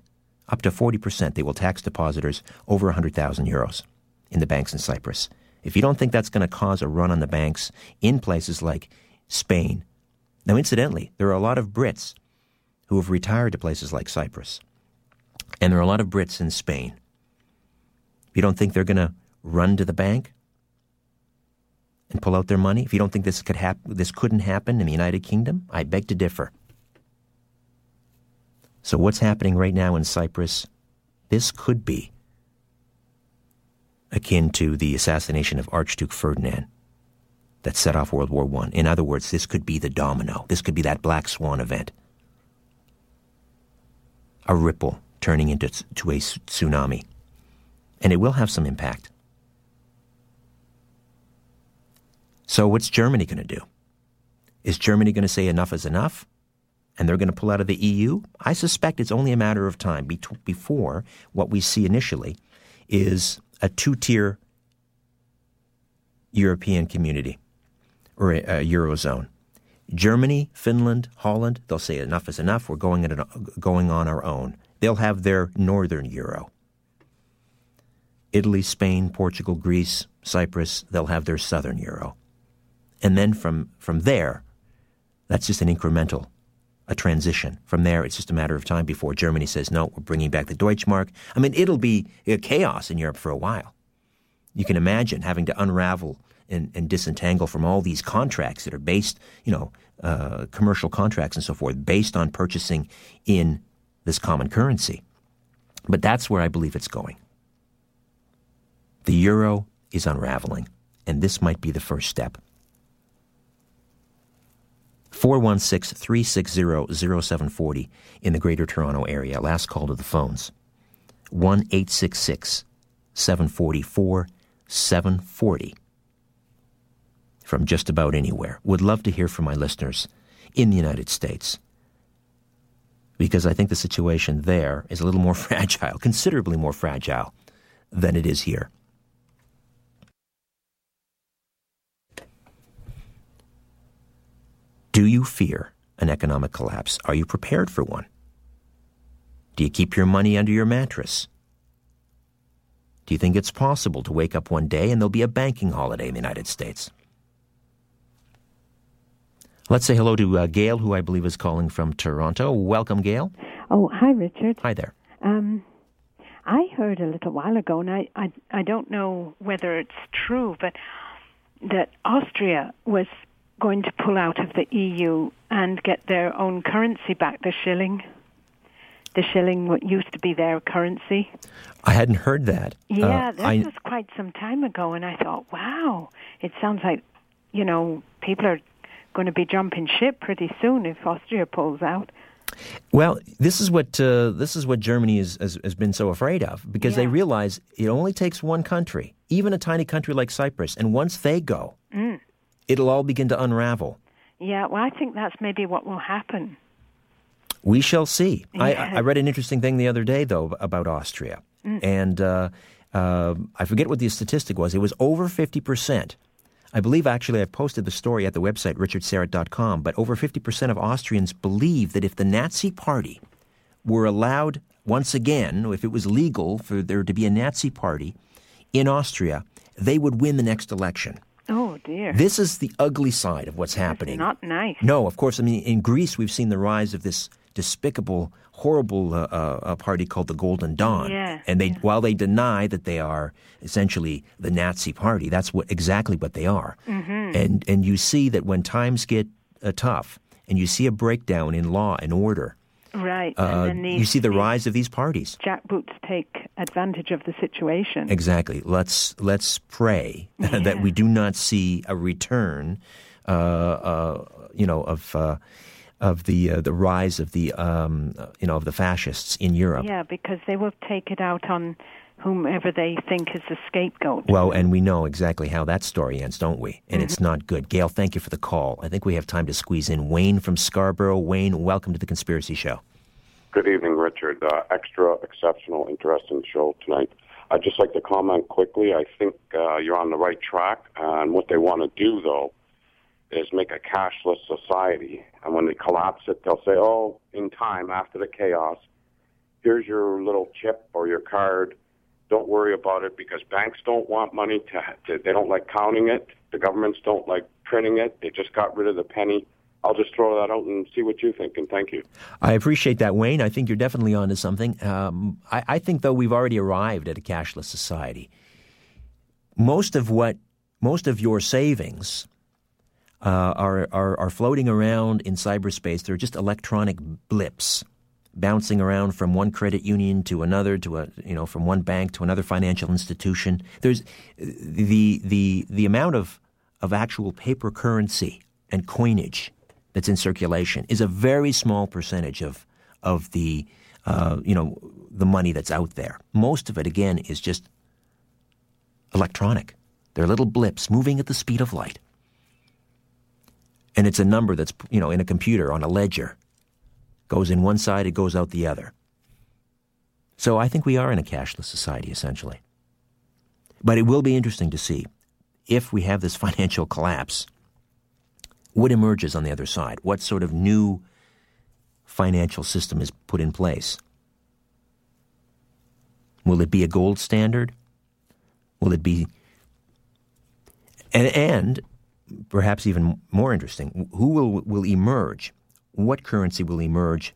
up to 40% they will tax depositors over 100,000 euros in the banks in Cyprus. If you don't think that's going to cause a run on the banks in places like Spain, now incidentally, there are a lot of Brits who have retired to places like Cyprus. And there are a lot of Brits in Spain. If you don't think they're going to run to the bank and pull out their money, if you don't think this could hap- this couldn't happen in the United Kingdom, I beg to differ. So, what's happening right now in Cyprus? This could be akin to the assassination of Archduke Ferdinand that set off World War I. In other words, this could be the domino. This could be that black swan event. A ripple turning into to a tsunami. And it will have some impact. So, what's Germany going to do? Is Germany going to say enough is enough? And they're going to pull out of the EU, I suspect it's only a matter of time before what we see initially is a two tier European community or a, a, Eurozone. Germany, Finland, Holland, they'll say enough is enough, we're going, an, going on our own. They'll have their northern euro. Italy, Spain, Portugal, Greece, Cyprus, they'll have their southern euro. And then from, from there, that's just an incremental a transition. From there, it's just a matter of time before Germany says, no, we're bringing back the Deutschmark. I mean, it'll be chaos in Europe for a while. You can imagine having to unravel and, and disentangle from all these contracts that are based, you know, uh, commercial contracts and so forth, based on purchasing in this common currency. But that's where I believe it's going. The euro is unraveling, and this might be the first step. 416 360 0740 in the Greater Toronto Area. Last call to the phones. 1 866 744 740 from just about anywhere. Would love to hear from my listeners in the United States because I think the situation there is a little more fragile, considerably more fragile than it is here. Do you fear an economic collapse? Are you prepared for one? Do you keep your money under your mattress? Do you think it's possible to wake up one day and there'll be a banking holiday in the United States? Let's say hello to uh, Gail, who I believe is calling from Toronto. Welcome, Gail. Oh, hi, Richard. Hi there. Um, I heard a little while ago, and I, I, I don't know whether it's true, but that Austria was going to pull out of the EU and get their own currency back, the shilling. The shilling what used to be their currency. I hadn't heard that. Yeah, uh, that I... was quite some time ago, and I thought, wow, it sounds like, you know, people are going to be jumping ship pretty soon if Austria pulls out. Well, this is what uh, this is what Germany is, has, has been so afraid of because yeah. they realize it only takes one country, even a tiny country like Cyprus, and once they go, mm. It'll all begin to unravel. Yeah, well, I think that's maybe what will happen. We shall see. Yeah. I, I, read an interesting thing the other day, though, about Austria. Mm. And uh, uh, I forget what the statistic was. It was over 50%. I believe actually I've posted the story at the website, richardsyrett.com, but over 50% of Austrians believe that if the Nazi Party were allowed once again, if it was legal for there to be a Nazi Party in Austria, they would win the next election. Oh dear. This is the ugly side of what's happening. Not nice. No, of course. I mean, in Greece, we've seen the rise of this despicable, horrible uh, uh, party called the Golden Dawn. Yeah, and they, yeah. while they deny that they are essentially the Nazi Party, that's what exactly what they are. Mm-hmm. And and you see that when times get uh, tough, and you see a breakdown in law and order. Right. Uh, these, you see the rise of these parties. Jackboots take advantage of the situation. Exactly. Let's let's pray yeah. that we do not see a return, uh, uh, you know, of uh, of the uh, the rise of the um, you know of the fascists in Europe. Yeah, because they will take it out on whomever they think is the scapegoat. Well, and we know exactly how that story ends, don't we? And mm-hmm. it's not good. Gail, thank you for the call. I think we have time to squeeze in Wayne from Scarborough. Wayne, welcome to the Conspiracy Show. Good evening, Richard. Uh, extra exceptional, interesting show tonight. I'd just like to comment quickly. I think uh, you're on the right track, and what they want to do, though, is make a cashless society. And when they collapse it, they'll say, "Oh, in time, after the chaos, here's your little chip or your card." Don't worry about it because banks don't want money to, to they don't like counting it. The governments don't like printing it. They just got rid of the penny. I'll just throw that out and see what you think, and thank you. I appreciate that, Wayne. I think you're definitely onto something. Um, I, I think, though, we've already arrived at a cashless society. Most of what, most of your savings uh, are, are, are floating around in cyberspace. They're just electronic blips bouncing around from one credit union to another to a you know from one bank to another financial institution. There's the the the amount of of actual paper currency and coinage that's in circulation is a very small percentage of of the uh, you know the money that's out there. Most of it again is just electronic. They're little blips moving at the speed of light. And it's a number that's you know in a computer on a ledger goes in one side, it goes out the other. So I think we are in a cashless society, essentially. But it will be interesting to see if we have this financial collapse, what emerges on the other side? What sort of new financial system is put in place? Will it be a gold standard? Will it be. And, and perhaps even more interesting, who will, will emerge what currency will emerge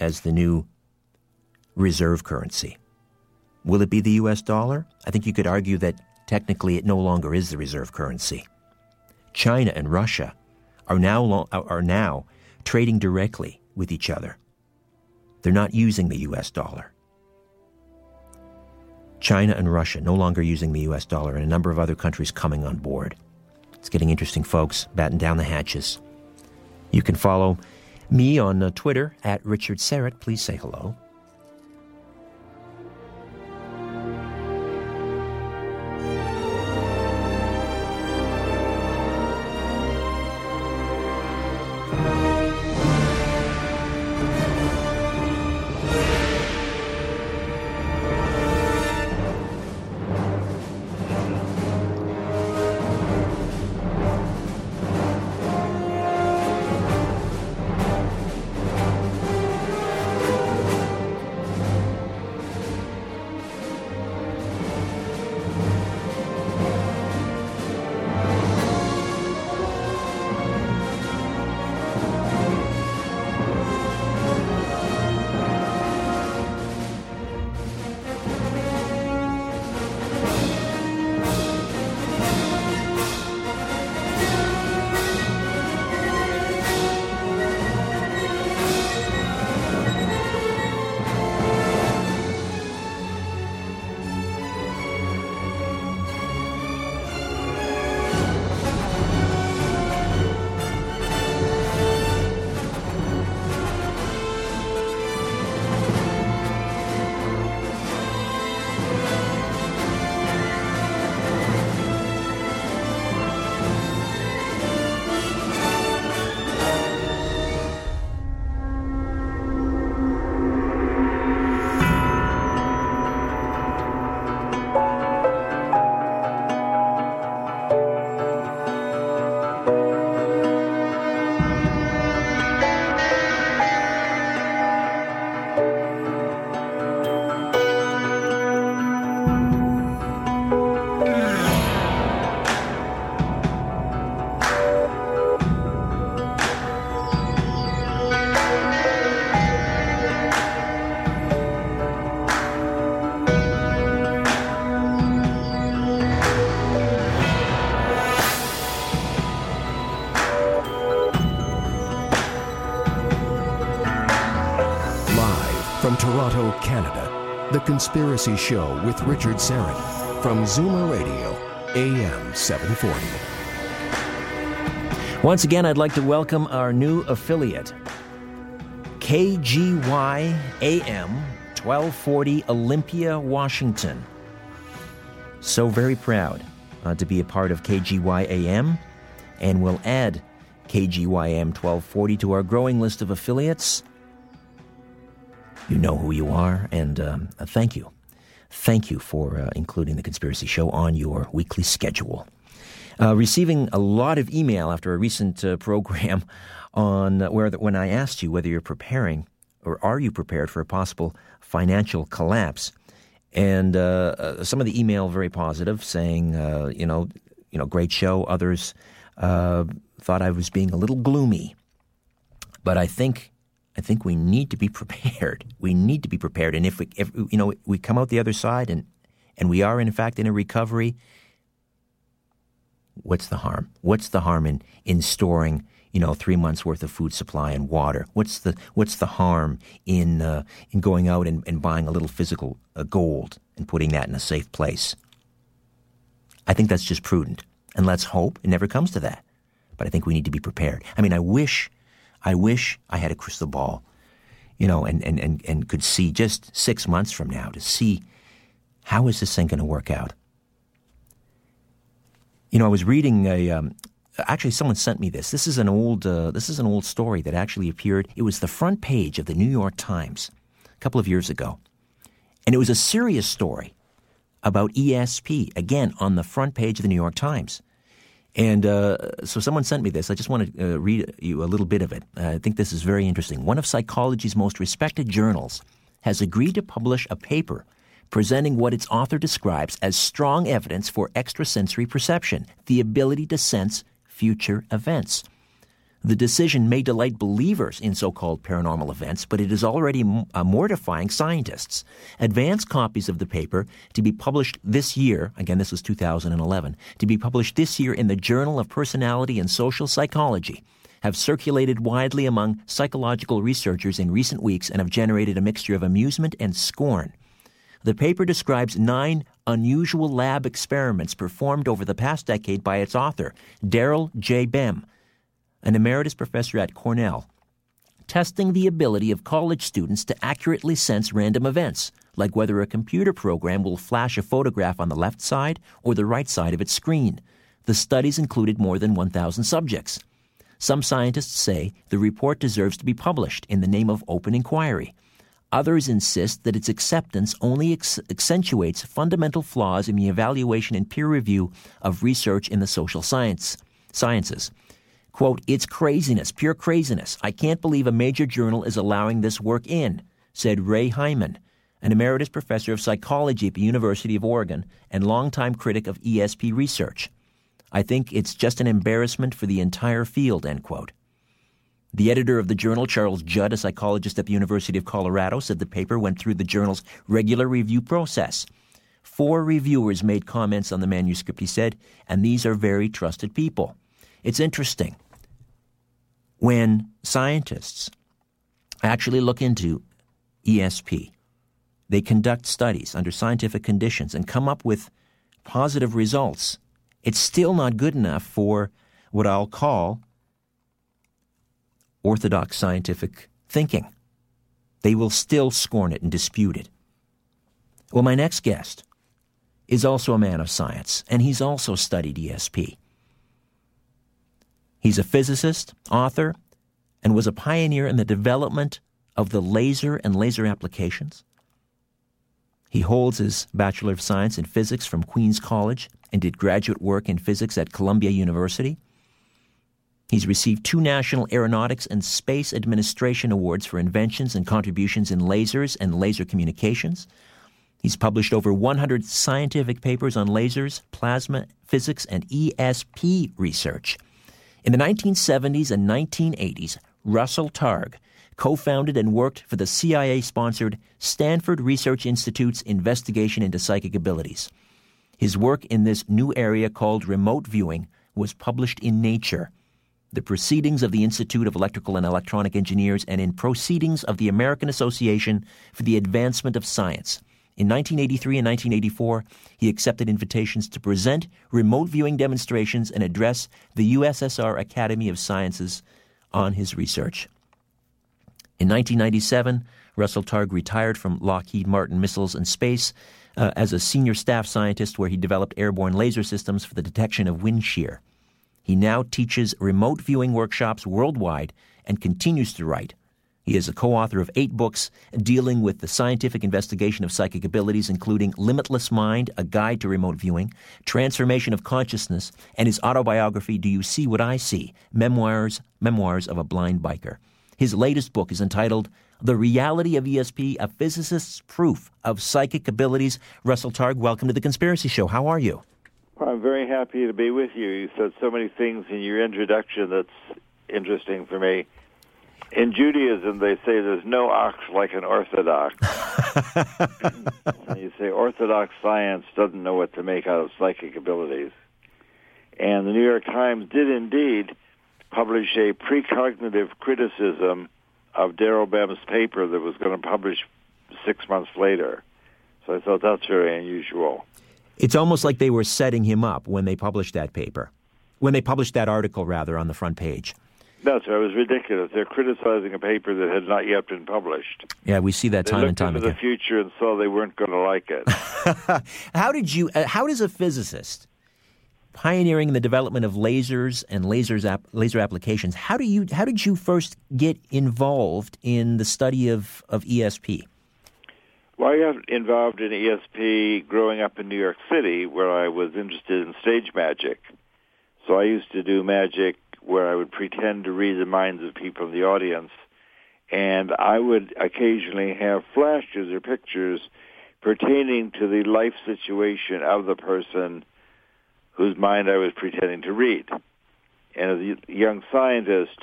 as the new reserve currency? Will it be the US dollar? I think you could argue that technically it no longer is the reserve currency. China and Russia are now, are now trading directly with each other. They're not using the US dollar. China and Russia no longer using the US dollar, and a number of other countries coming on board. It's getting interesting, folks. Batten down the hatches. You can follow me on uh, Twitter at Richard Syrett. Please say hello. The Conspiracy Show with Richard Syrett from Zoomer Radio, AM 740. Once again, I'd like to welcome our new affiliate, KGY AM 1240 Olympia, Washington. So very proud uh, to be a part of KGY AM, and we'll add KGY AM 1240 to our growing list of affiliates. You know who you are, and um, uh, thank you. Thank you for uh, including the Conspiracy Show on your weekly schedule. Uh, receiving a lot of email after a recent uh, program on uh, where the, when I asked you whether you're preparing or are you prepared for a possible financial collapse, and uh, some of the email very positive, saying you know you know great show. Others thought I was being a little gloomy, but I think I think we need to be prepared. We need to be prepared. And if we, if you know, we come out the other side and and we are in fact in a recovery, what's the harm? What's the harm in in storing you know three months worth of food supply and water? What's the what's the harm in uh, in going out and, and buying a little physical uh, gold and putting that in a safe place? I think that's just prudent. And let's hope it never comes to that. But I think we need to be prepared. I mean, I wish I wish I had a crystal ball, you know, and, and, and, and could see just six months from now to see how is this thing going to work out. You know, I was reading a. Um, actually, someone sent me this. This is an old. Uh, this is an old story that actually appeared. It was the front page of the New York Times a couple of years ago, and it was a serious story about ESP. Again, on the front page of the New York Times. And uh, so someone sent me this. I just want to uh, read you a little bit of it. Uh, I think this is very interesting. One of psychology's most respected journals has agreed to publish a paper presenting what its author describes as strong evidence for extrasensory perception, the ability to sense future events. The decision may delight believers in so called paranormal events, but it is already uh, mortifying scientists. Advance copies of the paper to be published this year, again, this was 2011, to be published this year in the Journal of Personality and Social Psychology, have circulated widely among psychological researchers in recent weeks and have generated a mixture of amusement and scorn. The paper describes nine unusual lab experiments performed over the past decade by its author, Daryl J. Bem an emeritus professor at Cornell, testing the ability of college students to accurately sense random events, like whether a computer program will flash a photograph on the left side or the right side of its screen. The studies included more than 1,000 subjects. Some scientists say the report deserves to be published in the name of open inquiry. Others insist that its acceptance only ex- accentuates fundamental flaws in the evaluation and peer review of research in the social science, sciences. Quote, it's craziness, pure craziness. I can't believe a major journal is allowing this work in, said Ray Hyman, an emeritus professor of psychology at the University of Oregon and longtime critic of ESP research. I think it's just an embarrassment for the entire field, end quote. The editor of the journal, Charles Judd, a psychologist at the University of Colorado, said the paper went through the journal's regular review process. Four reviewers made comments on the manuscript, he said, and these are very trusted people. It's interesting when scientists actually look into ESP, they conduct studies under scientific conditions and come up with positive results, it's still not good enough for what I'll call orthodox scientific thinking. They will still scorn it and dispute it. Well, my next guest is also a man of science, and he's also studied ESP. He's a physicist, author, and was a pioneer in the development of the laser and laser applications. He holds his Bachelor of Science in Physics from Queens College and did graduate work in physics at Columbia University. He's received two National Aeronautics and Space Administration Awards for inventions and contributions in lasers and laser communications. He's published over 100 scientific papers on lasers, plasma physics, and ESP research. In the 1970s and 1980s, Russell Targ co founded and worked for the CIA sponsored Stanford Research Institute's investigation into psychic abilities. His work in this new area called remote viewing was published in Nature. the Proceedings of the Institute of Electrical and Electronic Engineers, and in Proceedings of the American Association for the Advancement of Science. In 1983 and 1984, he accepted invitations to present remote viewing demonstrations and address the USSR Academy of Sciences on his research. In 1997, Russell Targ retired from Lockheed Martin Missiles and Space uh, as a senior staff scientist, where he developed airborne laser systems for the detection of wind shear. He now teaches remote viewing workshops worldwide and continues to write. He is a co author of eight books dealing with the scientific investigation of psychic abilities, including Limitless Mind, A Guide to Remote Viewing, Transformation of Consciousness, and his autobiography, Do You See What I See? Memoirs, Memoirs of a Blind Biker. His latest book is entitled The Reality of ESP, A Physicist's Proof of Psychic Abilities. Russell Targ, welcome to The Conspiracy Show. How are you? I'm very happy to be with you. You said so many things in your introduction that's interesting for me in Judaism, they say there's no ox like an orthodox. you say orthodox science doesn't know what to make out of psychic abilities. And the New York Times did indeed publish a precognitive criticism of Daryl Bem's paper that was going to publish six months later. So I thought that's very unusual. It's almost like they were setting him up when they published that paper, when they published that article, rather, on the front page. That's right. It was ridiculous. They're criticizing a paper that had not yet been published. Yeah, we see that they time and time into again. the future and saw they weren't going to like it. how did you? Uh, how does a physicist pioneering the development of lasers and lasers ap- laser applications? How do you? How did you first get involved in the study of of ESP? Well, I got involved in ESP growing up in New York City, where I was interested in stage magic. So I used to do magic where I would pretend to read the minds of people in the audience, and I would occasionally have flashes or pictures pertaining to the life situation of the person whose mind I was pretending to read. And as a young scientist,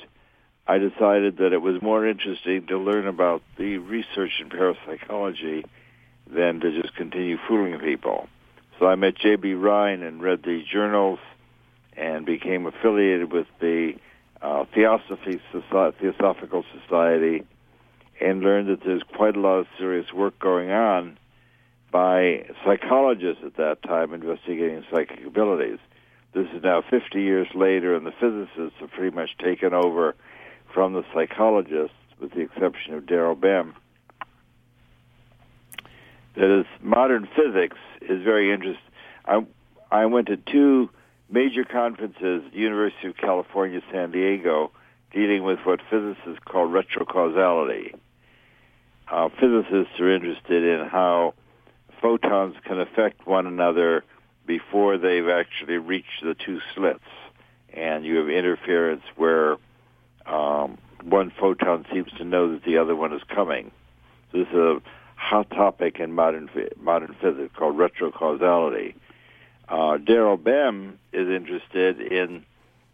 I decided that it was more interesting to learn about the research in parapsychology than to just continue fooling people. So I met J.B. Rhine and read the journals and became affiliated with the uh, Theosophy Society, Theosophical Society and learned that there's quite a lot of serious work going on by psychologists at that time investigating psychic abilities. This is now 50 years later, and the physicists have pretty much taken over from the psychologists, with the exception of Daryl Bem. That is, modern physics is very interesting. I, I went to two major conferences University of California, San Diego, dealing with what physicists call retrocausality. Uh, physicists are interested in how photons can affect one another before they've actually reached the two slits. And you have interference where um, one photon seems to know that the other one is coming. So this is a hot topic in modern modern physics called retrocausality. Uh, Daryl Bem is interested in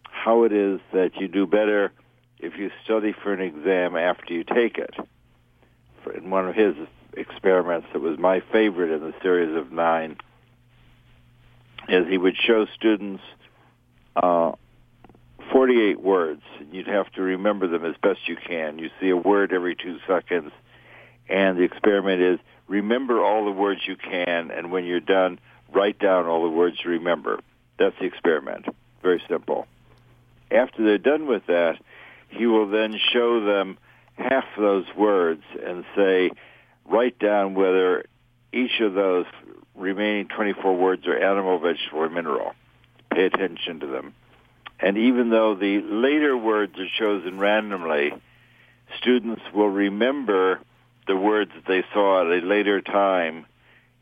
how it is that you do better if you study for an exam after you take it. For, in one of his experiments that was my favorite in the series of nine, is he would show students uh, 48 words. And you'd have to remember them as best you can. You see a word every two seconds, and the experiment is remember all the words you can, and when you're done, write down all the words you remember. That's the experiment. Very simple. After they're done with that, he will then show them half those words and say, write down whether each of those remaining 24 words are animal, vegetable, or mineral. Pay attention to them. And even though the later words are chosen randomly, students will remember the words that they saw at a later time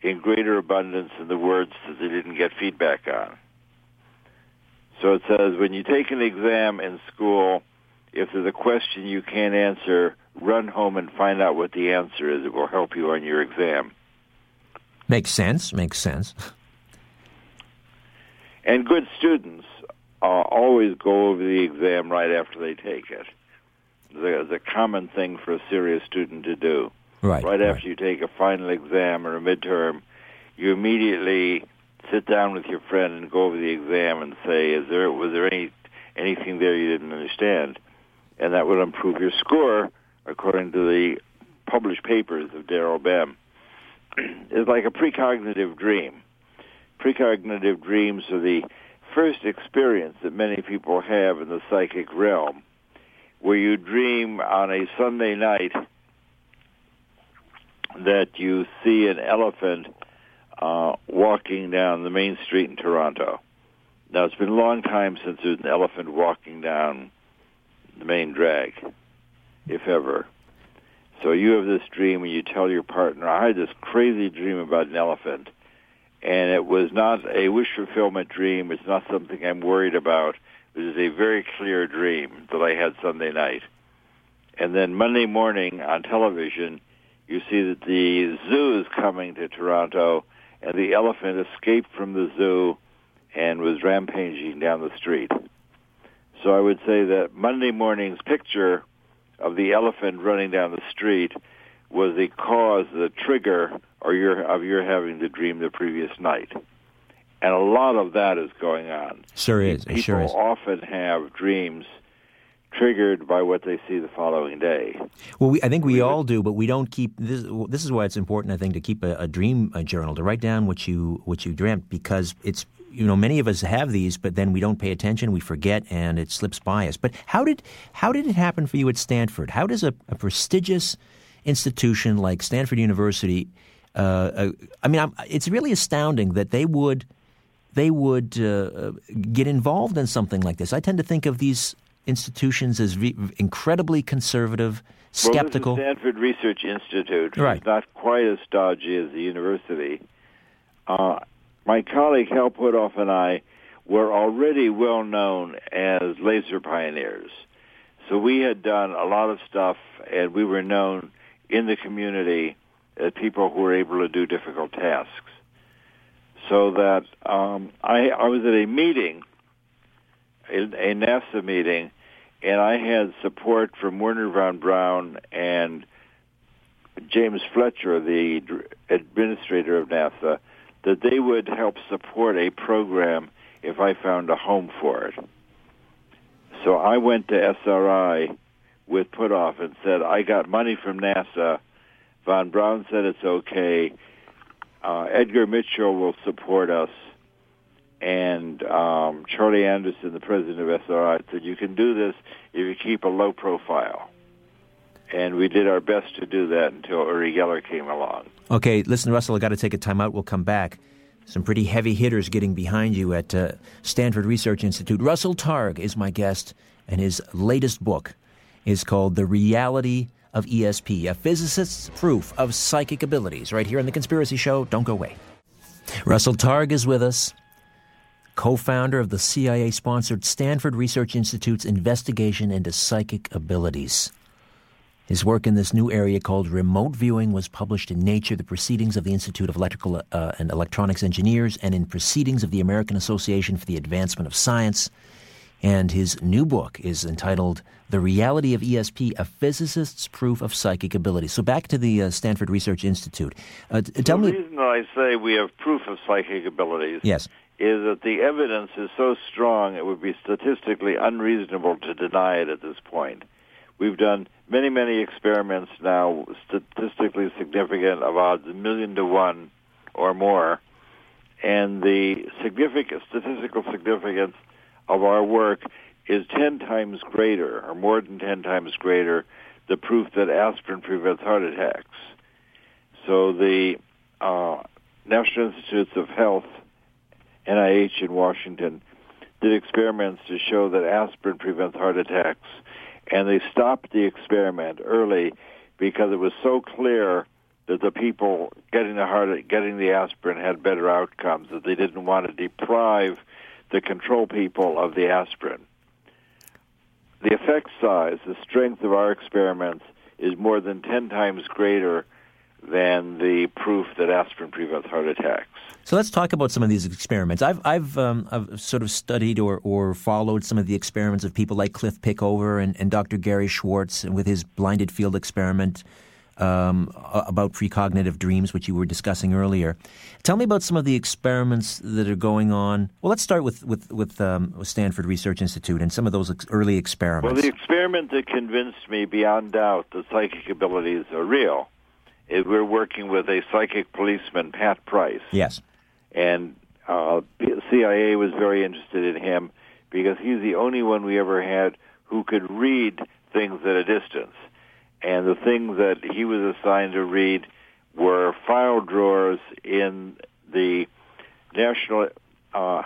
in greater abundance than the words that they didn't get feedback on. So it says when you take an exam in school, if there's a question you can't answer, run home and find out what the answer is. It will help you on your exam. Makes sense. Makes sense. And good students uh, always go over the exam right after they take it. It's a common thing for a serious student to do. Right. Right right. after you take a final exam or a midterm, you immediately sit down with your friend and go over the exam and say, "Is there was there any anything there you didn't understand. And that would improve your score according to the published papers of Daryl Bem. It's like a precognitive dream. Precognitive dreams are the first experience that many people have in the psychic realm, where you dream on a Sunday night that you see an elephant uh, walking down the main street in Toronto. Now, it's been a long time since there's an elephant walking down the main drag, if ever. So you have this dream and you tell your partner, I had this crazy dream about an elephant. And it was not a wish fulfillment dream. It's not something I'm worried about. It was a very clear dream that I had Sunday night. And then Monday morning on television, you see that the zoo is coming to Toronto and the elephant escaped from the zoo and was rampaging down the street. So I would say that Monday morning's picture of the elephant running down the street was the cause, the trigger, or your of your having the dream the previous night. And a lot of that is going on. Sure is. People sure is. often have dreams triggered by what they see the following day. Well, we, I think we all do, but we don't keep this. This is why it's important, I think, to keep a, a dream a journal to write down what you what you dreamt because it's you know many of us have these, but then we don't pay attention, we forget, and it slips by us. But how did how did it happen for you at Stanford? How does a, a prestigious institution like Stanford University? Uh, uh, I mean, I'm, it's really astounding that they would they would uh, get involved in something like this. I tend to think of these institutions as re- incredibly conservative, skeptical. Well, Stanford Research Institute. Right. Not quite as dodgy as the university. Uh, my colleague Hal Puthoff and I were already well known as laser pioneers. So we had done a lot of stuff, and we were known in the community as people who were able to do difficult tasks. So that um, I, I was at a meeting, a, a NASA meeting, and I had support from Wernher von Braun and James Fletcher, the administrator of NASA, that they would help support a program if I found a home for it. So I went to SRI with Puthoff and said, I got money from NASA. Von Braun said it's okay. Uh, Edgar Mitchell will support us and um, Charlie Anderson, the president of SRI, said, you can do this if you keep a low profile. And we did our best to do that until Uri Geller came along. Okay, listen, Russell, i got to take a time out. We'll come back. Some pretty heavy hitters getting behind you at uh, Stanford Research Institute. Russell Targ is my guest, and his latest book is called The Reality of ESP, a physicist's proof of psychic abilities, right here on The Conspiracy Show. Don't go away. Russell Targ is with us co founder of the CIA sponsored Stanford Research Institute's investigation into psychic abilities. His work in this new area called remote viewing was published in Nature, the Proceedings of the Institute of Electrical uh, and Electronics Engineers, and in Proceedings of the American Association for the Advancement of Science. And his new book is entitled The Reality of ESP A Physicist's Proof of Psychic Ability. So back to the uh, Stanford Research Institute. Uh, tell the me. The reason I say we have proof of psychic abilities yes is that the evidence is so strong it would be statistically unreasonable to deny it at this point. We've done many, many experiments now, statistically significant of odds a million to one or more, and the significant statistical significance of our work is 10 times greater, or more than 10 times greater, the proof that aspirin prevents heart attacks. So the uh, National Institutes of Health NIH in Washington did experiments to show that aspirin prevents heart attacks, and they stopped the experiment early because it was so clear that the people getting the heart getting the aspirin had better outcomes that they didn't want to deprive the control people of the aspirin. The effect size, the strength of our experiments is more than 10 times greater than the proof that aspirin prevents heart attacks. So let's talk about some of these experiments. I've I've, um, I've sort of studied or, or followed some of the experiments of people like Cliff Pickover and, and Dr. Gary Schwartz with his blinded field experiment. um, about precognitive dreams, which you were discussing earlier. Tell me about some of the experiments that are going on. Well, let's start with with with, um, Stanford Research Institute and some of those ex- early experiments. Well, the experiment that convinced me beyond doubt that psychic abilities are real we're working with a psychic policeman, Pat Price. Yes, and uh, CIA was very interested in him because he's the only one we ever had who could read things at a distance. And the things that he was assigned to read were file drawers in the National uh,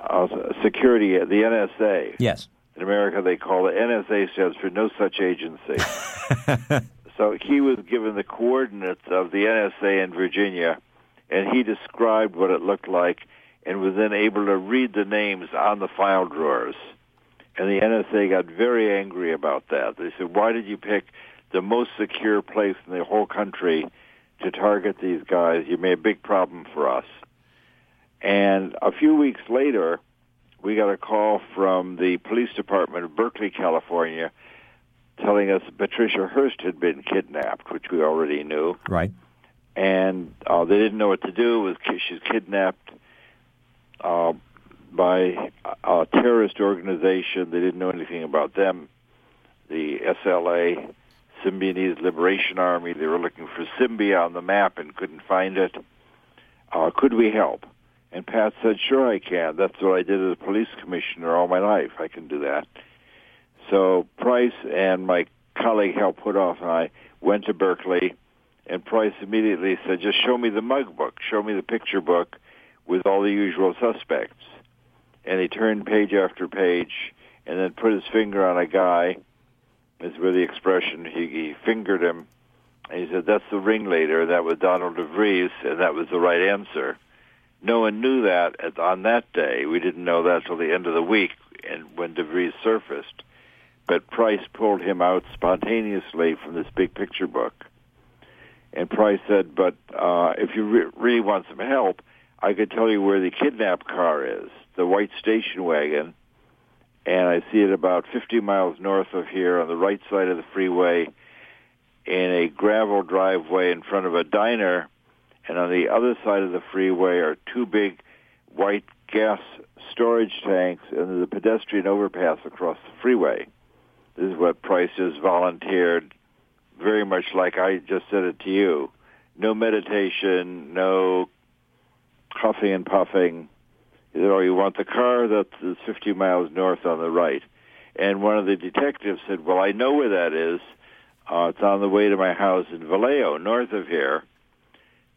uh, Security, the NSA. Yes. In America, they call it NSA stands for No Such Agency. so he was given the coordinates of the NSA in Virginia, and he described what it looked like and was then able to read the names on the file drawers. And the NSA got very angry about that. They said, why did you pick the most secure place in the whole country to target these guys? You made a big problem for us. And a few weeks later, we got a call from the police department of Berkeley, California, telling us Patricia Hearst had been kidnapped, which we already knew. Right. And uh, they didn't know what to do. With she's kidnapped uh, by a terrorist organization. They didn't know anything about them. The SLA, Symbionese Liberation Army. They were looking for Symbia on the map and couldn't find it. Uh, could we help? And Pat said, sure I can. That's what I did as a police commissioner all my life. I can do that. So Price and my colleague Hal Puthoff and I went to Berkeley, and Price immediately said, just show me the mug book, show me the picture book with all the usual suspects and he turned page after page and then put his finger on a guy. Is where the expression he, he fingered him, and he said, "That's the ringleader." That was Donald DeFreeze, and that was the right answer. No one knew that at, on that day. We didn't know that till the end of the week, and when DeFreeze surfaced. But Price pulled him out spontaneously from this big picture book. And Price said, "But uh, if you re- really want some help, I could tell you where the kidnap car is." the white station wagon, and I see it about 50 miles north of here on the right side of the freeway in a gravel driveway in front of a diner, and on the other side of the freeway are two big white gas storage tanks, and there's a pedestrian overpass across the freeway. This is what Price has volunteered, very much like I just said it to you. No meditation, no huffing and puffing, you know, you want the car that's 50 miles north on the right. And one of the detectives said, well, I know where that is. Uh, it's on the way to my house in Vallejo, north of here.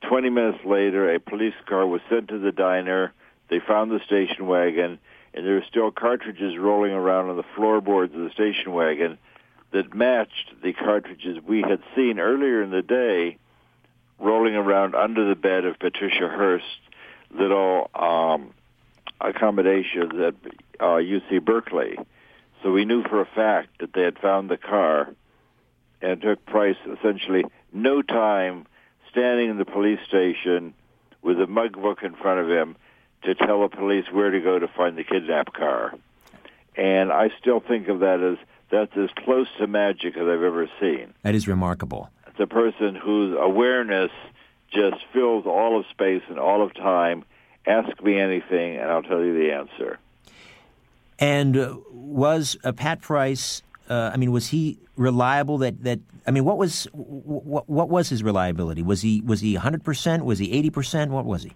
20 minutes later, a police car was sent to the diner. They found the station wagon, and there were still cartridges rolling around on the floorboards of the station wagon that matched the cartridges we had seen earlier in the day rolling around under the bed of Patricia Hearst's little um, accommodations at uh, UC Berkeley. So we knew for a fact that they had found the car and took Price essentially no time standing in the police station with a mug book in front of him to tell the police where to go to find the kidnap car. And I still think of that as that's as close to magic as I've ever seen. That is remarkable. It's a person whose awareness just fills all of space and all of time Ask me anything, and I'll tell you the answer. And uh, was uh, Pat Price? Uh, I mean, was he reliable? That that I mean, what was what, what was his reliability? Was he was he 100 percent? Was he 80 percent? What was he?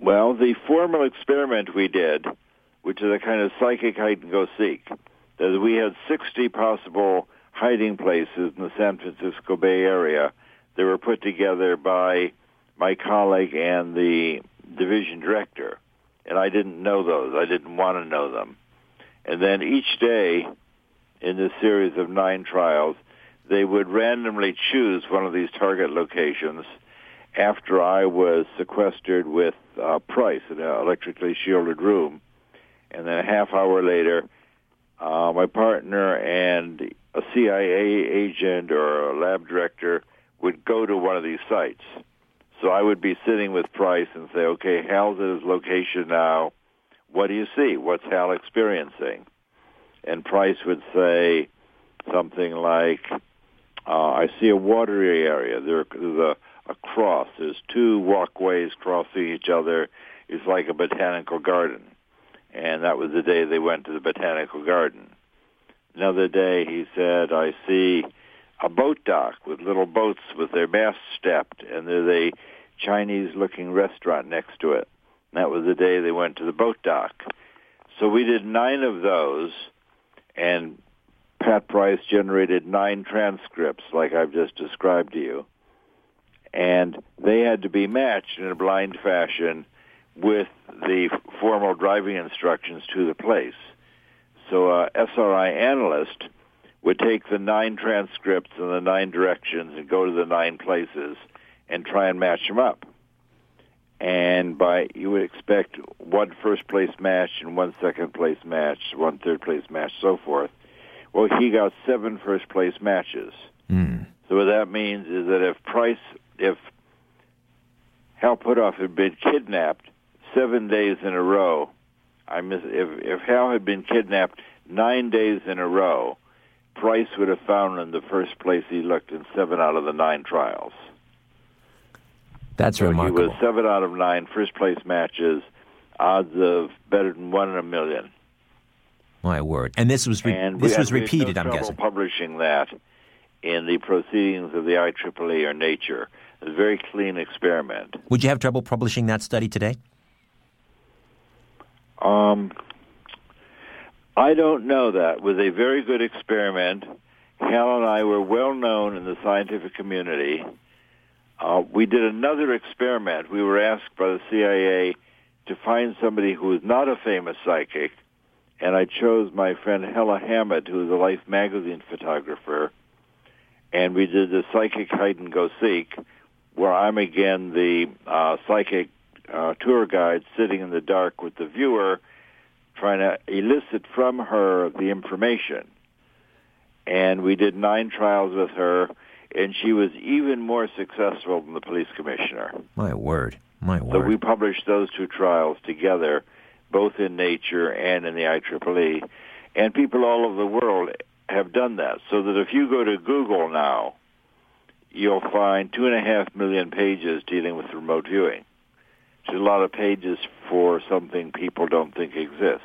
Well, the formal experiment we did, which is a kind of psychic hide and go seek, that we had 60 possible hiding places in the San Francisco Bay Area. They were put together by my colleague and the division director, and I didn't know those. I didn't want to know them. And then each day in this series of nine trials, they would randomly choose one of these target locations after I was sequestered with uh, Price in an electrically shielded room. And then a half hour later, uh, my partner and a CIA agent or a lab director would go to one of these sites so I would be sitting with Price and say, okay, Hal's at his location now. What do you see? What's Hal experiencing? And Price would say something like, uh, I see a watery area. There, there's a, a cross. There's two walkways crossing each other. It's like a botanical garden. And that was the day they went to the botanical garden. Another day, he said, I see a boat dock with little boats with their masts stepped, and there's a Chinese-looking restaurant next to it. And that was the day they went to the boat dock. So we did nine of those, and Pat Price generated nine transcripts, like I've just described to you. And they had to be matched in a blind fashion with the formal driving instructions to the place. So a SRI analyst would take the nine transcripts and the nine directions and go to the nine places and try and match them up. And by you would expect one first place match and one second place match, one third place match, so forth. Well, he got seven first place matches. Mm. So what that means is that if Price, if Hal Puthoff had been kidnapped seven days in a row, I miss, if if Hal had been kidnapped nine days in a row, Price would have found in the first place he looked in seven out of the nine trials. That's so remarkable. He was seven out of nine first place matches, odds of better than one in a million. My word! And this was re- and this was had- we had repeated. no I'm guessing. publishing that in the proceedings of the IEEE or Nature. It was a very clean experiment. Would you have trouble publishing that study today? Um, I don't know that. It was a very good experiment. Hal and I were well known in the scientific community. Uh, we did another experiment. We were asked by the CIA to find somebody who was not a famous psychic, and I chose my friend Hella Hammid, who is a Life magazine photographer, and we did the psychic hide and go seek, where I'm again the uh, psychic uh, tour guide sitting in the dark with the viewer, trying to elicit from her the information. And we did nine trials with her, and she was even more successful than the police commissioner. My word! My word. So we published those two trials together, both in Nature and in the IEEE. And people all over the world have done that. So that if you go to Google now, you'll find two and a half million pages dealing with remote viewing. It's a lot of pages for something people don't think exists.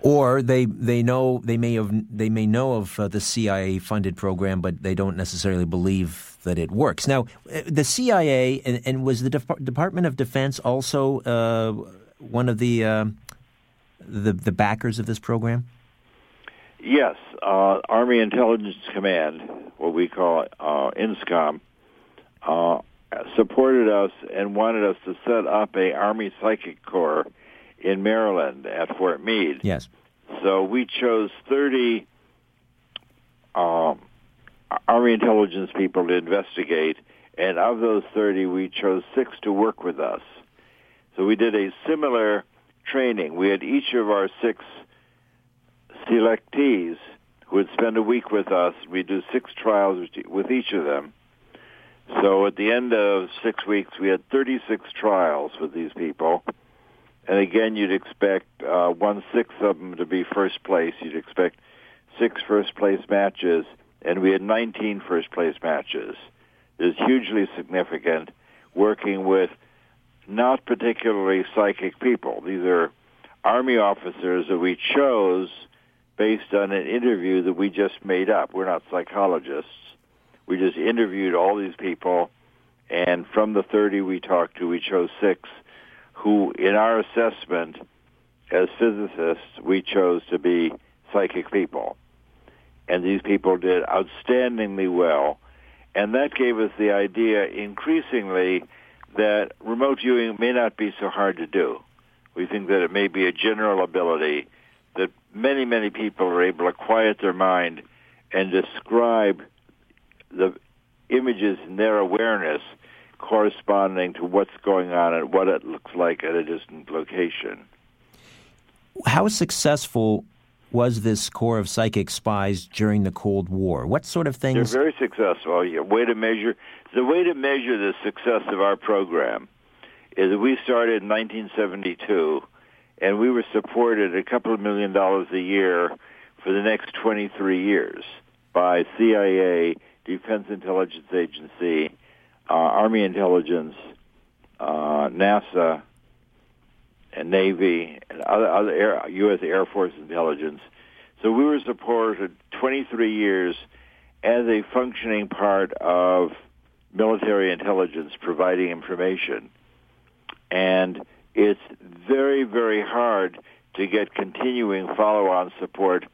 Or they they know they may have they may know of uh, the CIA funded program, but they don't necessarily believe that it works. Now, uh, the CIA and, and was the Dep- Department of Defense also uh, one of the uh, the the backers of this program? Yes, uh, Army Intelligence Command, what we call uh, INSCOM, uh, supported us and wanted us to set up a Army Psychic Corps in Maryland at Fort Meade. Yes. So we chose 30 um, Army intelligence people to investigate, and of those 30, we chose six to work with us. So we did a similar training. We had each of our six selectees who would spend a week with us. We do six trials with each of them. So at the end of six weeks, we had 36 trials with these people. And again, you'd expect uh, one sixth of them to be first place. You'd expect six first place matches, and we had 19 first place matches. It's hugely significant working with not particularly psychic people. These are Army officers that we chose based on an interview that we just made up. We're not psychologists. We just interviewed all these people, and from the 30 we talked to, we chose six who, in our assessment as physicists, we chose to be psychic people. And these people did outstandingly well. And that gave us the idea increasingly that remote viewing may not be so hard to do. We think that it may be a general ability that many, many people are able to quiet their mind and describe the images in their awareness corresponding to what's going on and what it looks like at a distant location. How successful was this Corps of Psychic Spies during the Cold War? What sort of things? They're very successful. Yeah, way to measure the way to measure the success of our program is we started in 1972, and we were supported a couple of million dollars a year for the next 23 years by CIA, Defense Intelligence Agency, uh, Army Intelligence, uh, NASA, and Navy, and other, other Air, U.S. Air Force Intelligence. So we were supported 23 years as a functioning part of military intelligence providing information. And it's very, very hard to get continuing follow-on support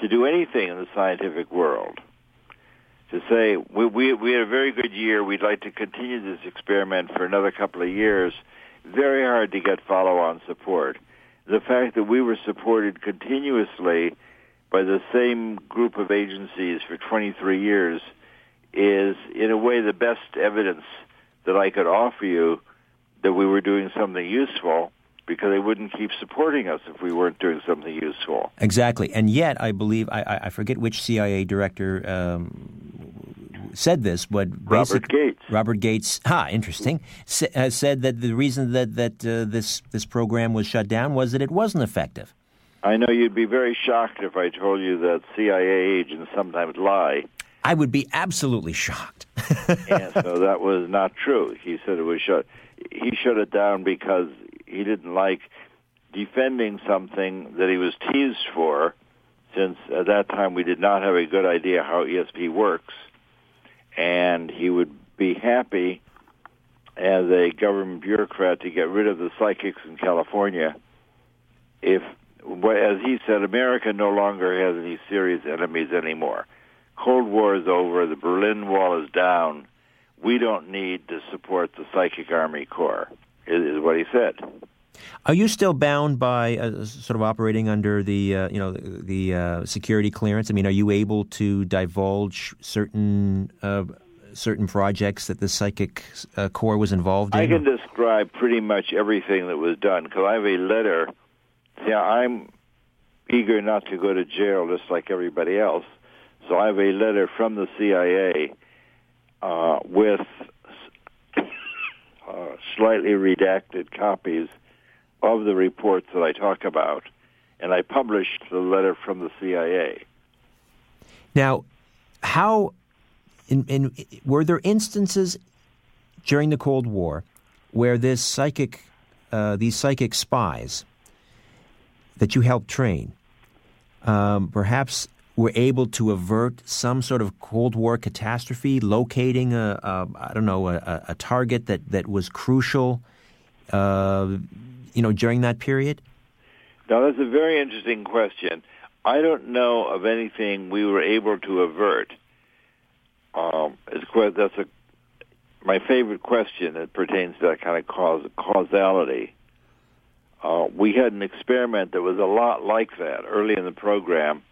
to do anything in the scientific world. To say, we, we, we had a very good year, we'd like to continue this experiment for another couple of years, very hard to get follow-on support. The fact that we were supported continuously by the same group of agencies for 23 years is, in a way, the best evidence that I could offer you that we were doing something useful because they wouldn't keep supporting us if we weren't doing something useful. Exactly. And yet, I believe, I, I forget which CIA director um, said this, but Robert Gates. Robert Gates, ha, interesting, has said that the reason that, that uh, this, this program was shut down was that it wasn't effective. I know you'd be very shocked if I told you that CIA agents sometimes lie. I would be absolutely shocked. so that was not true. He said it was shut. He shut it down because he didn't like defending something that he was teased for, since at that time we did not have a good idea how ESP works, and he would be happy as a government bureaucrat to get rid of the psychics in California if as he said, America no longer has any serious enemies anymore. Cold War is over. The Berlin Wall is down. We don't need to support the Psychic Army Corps. Is, what he said. Are you still bound by uh, sort of operating under the uh, you know the, the uh, security clearance? I mean, are you able to divulge certain uh, certain projects that the Psychic uh, Corps was involved in? I can describe pretty much everything that was done because I have a letter yeah, I'm eager not to go to jail just like everybody else. So I have a letter from the CIA uh, with uh, slightly redacted copies of the reports that I talk about, and I published the letter from the CIA. Now, how in, in, were there instances during the Cold War where this psychic, uh, these psychic spies that you helped train um, perhaps were able to avert some sort of Cold War catastrophe, locating a, a I don't know a, a, target that, that was crucial, uh, you know, during that period? Now that's a very interesting question. I don't know of anything we were able to avert. Um, it's quite, that's a my favorite question that pertains to that kind of cause, causality. Uh, we had an experiment that was a lot like that early in the program.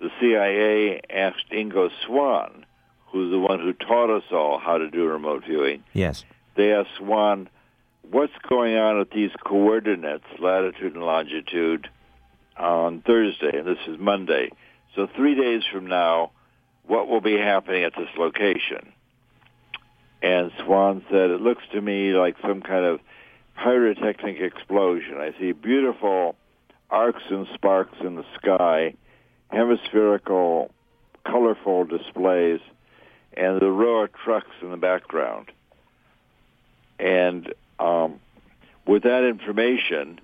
The CIA asked Ingo Swann, who's the one who taught us all how to do remote viewing. Yes. They asked Swann, what's going on at these coordinates, latitude and longitude, on Thursday, and this is Monday. So three days from now, what will be happening at this location? And Swann said, it looks to me like some kind of pyrotechnic explosion. I see beautiful arcs and sparks in the sky, hemispherical, colorful displays, and the row of trucks in the background. And um, with that information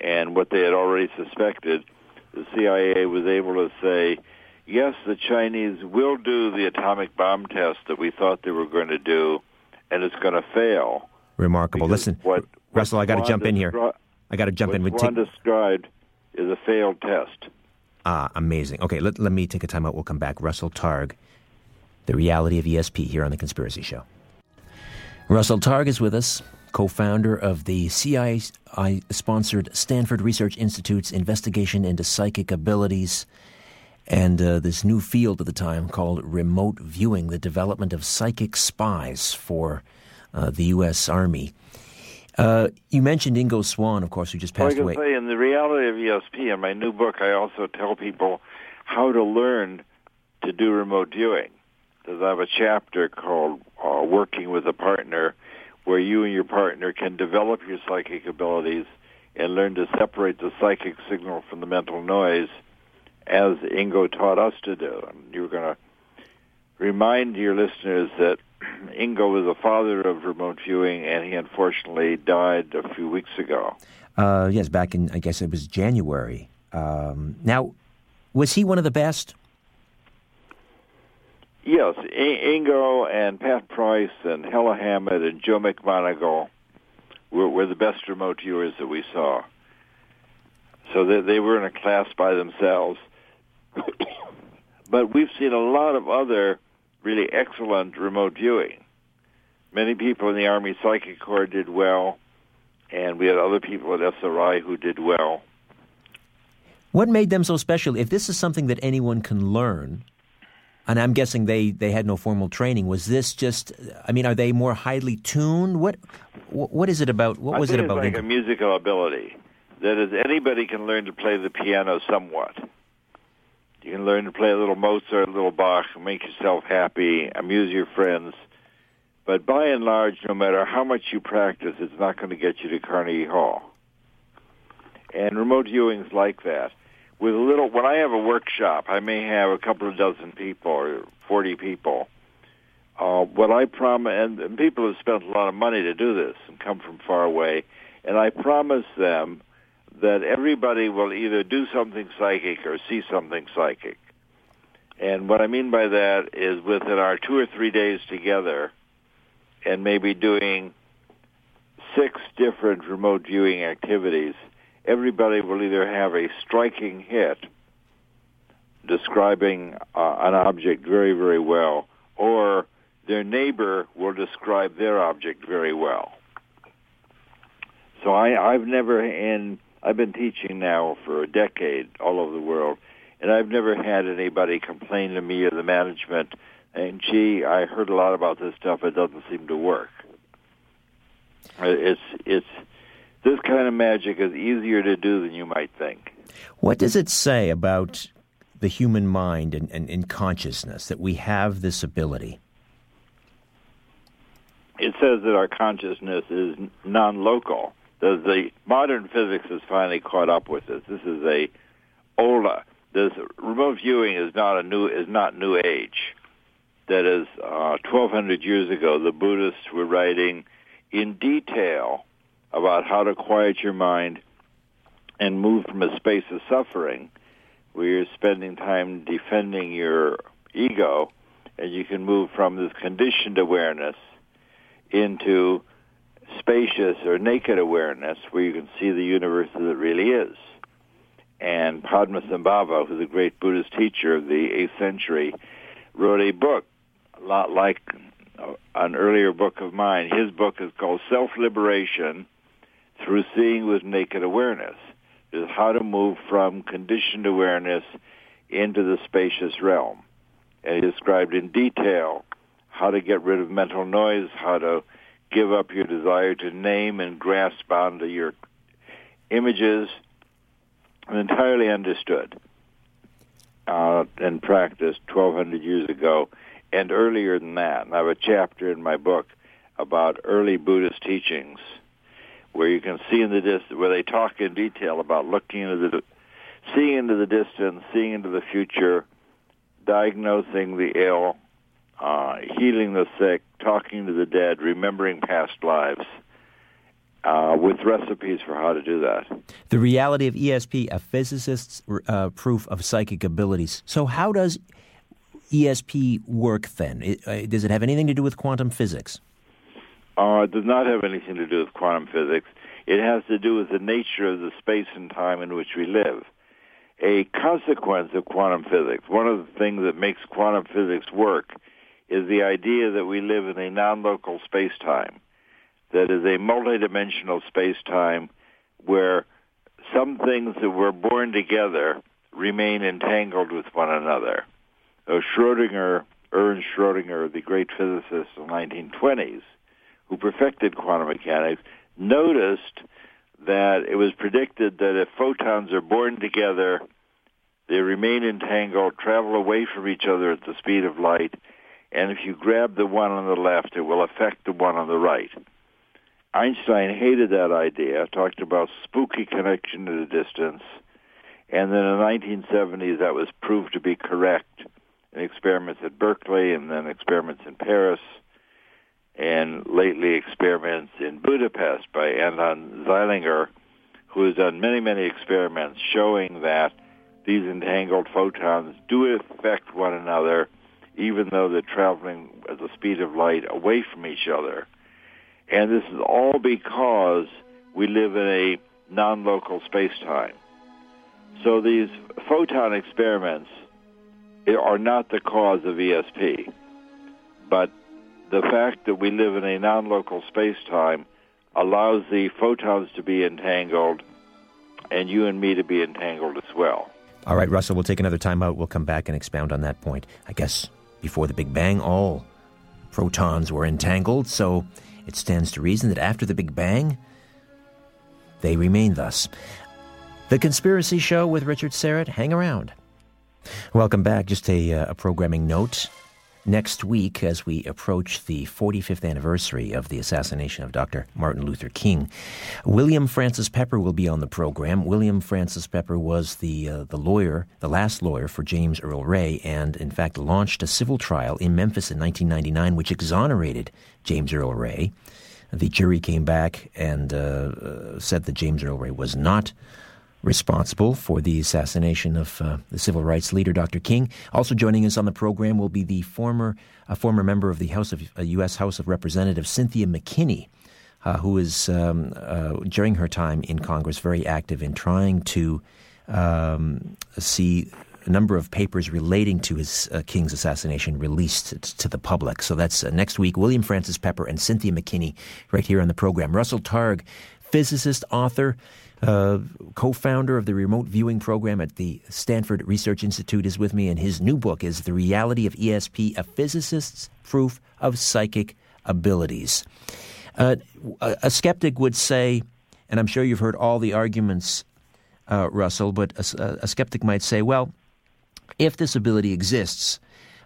and what they had already suspected, the CIA was able to say, yes, the Chinese will do the atomic bomb test that we thought they were going to do, and it's going to fail. Remarkable. Listen, what, Russell, I got to jump in here. I got to jump in. What Ron described is a failed test. Ah, amazing. Okay, let, let me take a time out. We'll come back. Russell Targ, the reality of ESP here on The Conspiracy Show. Russell Targ is with us, co founder of the CIA sponsored Stanford Research Institute's investigation into psychic abilities and uh, this new field at the time called remote viewing, the development of psychic spies for uh, the U.S. Army. Uh, you mentioned Ingo Swann, of course, who just passed well, away. Say in the reality of ESP, in my new book, I also tell people how to learn to do remote viewing. Because I have a chapter called uh, "Working with a Partner," where you and your partner can develop your psychic abilities and learn to separate the psychic signal from the mental noise, as Ingo taught us to do. And you're going to remind your listeners that Ingo was the father of remote viewing, and he unfortunately died a few weeks ago. Uh, yes, back in I guess it was January. Um, now, was he one of the best? Yes, Ingo and Pat Price and Hella Hammid and Joe McMoneagle were, were the best remote viewers that we saw. So they, they were in a class by themselves. but we've seen a lot of other really excellent remote viewing. Many people in the Army Psychic Corps did well, and we had other people at SRI who did well. What made them so special? If this is something that anyone can learn, and I'm guessing they, they had no formal training. Was this just? I mean, are they more highly tuned? What what is it about? What was it about? It's like a musical ability. That is, anybody can learn to play the piano somewhat. You can learn to play a little Mozart, a little Bach, make yourself happy, amuse your friends. But by and large, no matter how much you practice, it's not going to get you to Carnegie Hall. And remote viewing's like that with a little when I have a workshop, I may have a couple of dozen people or forty people. Uh, what I promise, and, and people have spent a lot of money to do this and come from far away, and I promise them that everybody will either do something psychic or see something psychic. And what I mean by that is within our two or three days together, and maybe doing six different remote viewing activities, everybody will either have a striking hit describing uh, an object very, very well, or their neighbor will describe their object very well. So I, I've never, in I've been teaching now for a decade all over the world, and I've never had anybody complain to me or the management, and gee, I heard a lot about this stuff. It doesn't seem to work. Uh, it's it's this kind of magic is easier to do than you might think. What does it say about the human mind and, and, and consciousness that we have this ability? It says that our consciousness is non-local. The, the modern physics has finally caught up with this. This is a older. This remote viewing is not a new is not new age. That is, uh, 1,200 years ago, the Buddhists were writing in detail about how to quiet your mind and move from a space of suffering where you're spending time defending your ego and you can move from this conditioned awareness into spacious or naked awareness where you can see the universe as it really is. And Padmasambhava, who's a great Buddhist teacher of the 8th century, wrote a book, a lot like uh, an earlier book of mine. His book is called Self-Liberation through seeing with naked awareness is how to move from conditioned awareness into the spacious realm. And he described in detail how to get rid of mental noise, how to give up your desire to name and grasp onto your images, entirely understood uh, and practiced 1,200 years ago and earlier than that. And I have a chapter in my book about early Buddhist teachings where you can see in the distance, where they talk in detail about looking into the, seeing into the distance, seeing into the future, diagnosing the ill, uh, healing the sick, talking to the dead, remembering past lives. Uh, with recipes for how to do that. The reality of ESP, a physicist's uh, proof of psychic abilities. So, how does ESP work then? It, uh, does it have anything to do with quantum physics? uh, does not have anything to do with quantum physics. It has to do with the nature of the space and time in which we live. A consequence of quantum physics, one of the things that makes quantum physics work, is the idea that we live in a non-local space-time, that is a multidimensional space-time where some things that were born together remain entangled with one another. So Schrodinger, Ernst Schrodinger, the great physicist of the 1920s, who perfected quantum mechanics, noticed that it was predicted that if photons are born together, they remain entangled, travel away from each other at the speed of light, and if you grab the one on the left, it will affect the one on the right. Einstein hated that idea, talked about spooky connection at a distance, and then in the 1970s that was proved to be correct, and experiments at Berkeley, and then experiments in Paris, and lately experiments in Budapest by Anton Zeilinger, who has done many, many experiments showing that these entangled photons do affect one another even though they're traveling at the speed of light away from each other. And this is all because we live in a non-local space-time. So these photon experiments are not the cause of ESP, but the fact that we live in a non-local space-time allows the photons to be entangled and you and me to be entangled as well. All right, Russell, we'll take another time out. We'll come back and expound on that point. I guess before the Big Bang, all protons were entangled, so it stands to reason that after the Big Bang, they remain thus. The Conspiracy Show with Richard Syrett. Hang around. Welcome back. Just a, uh, a programming note next week as we approach the 45th anniversary of the assassination of Dr. Martin Luther King. William Francis Pepper will be on the program. William Francis Pepper was the uh, the lawyer, the last lawyer for James Earl Ray, and in fact launched a civil trial in Memphis in 1999, which exonerated James Earl Ray. The jury came back and uh, uh said that James Earl Ray was not responsible for the assassination of uh, the civil rights leader, Dr. King. Also joining us on the program will be the former a former member of the House of uh, U.S. House of Representatives, Cynthia McKinney, uh, who is um, uh, during her time in Congress very active in trying to um, see a number of papers relating to his uh, King's assassination released t- to the public. So that's uh, next week. William Francis Pepper and Cynthia McKinney right here on the program. Russell Targ, physicist, author uh, co founder of the remote viewing program at the Stanford Research Institute, is with me, and his new book is The Reality of ESP A Physicist's Proof of Psychic Abilities. Uh, a, skeptic would say, and I'm sure you've heard all the arguments, uh, Russell, but a, a skeptic might say, well, if this ability exists,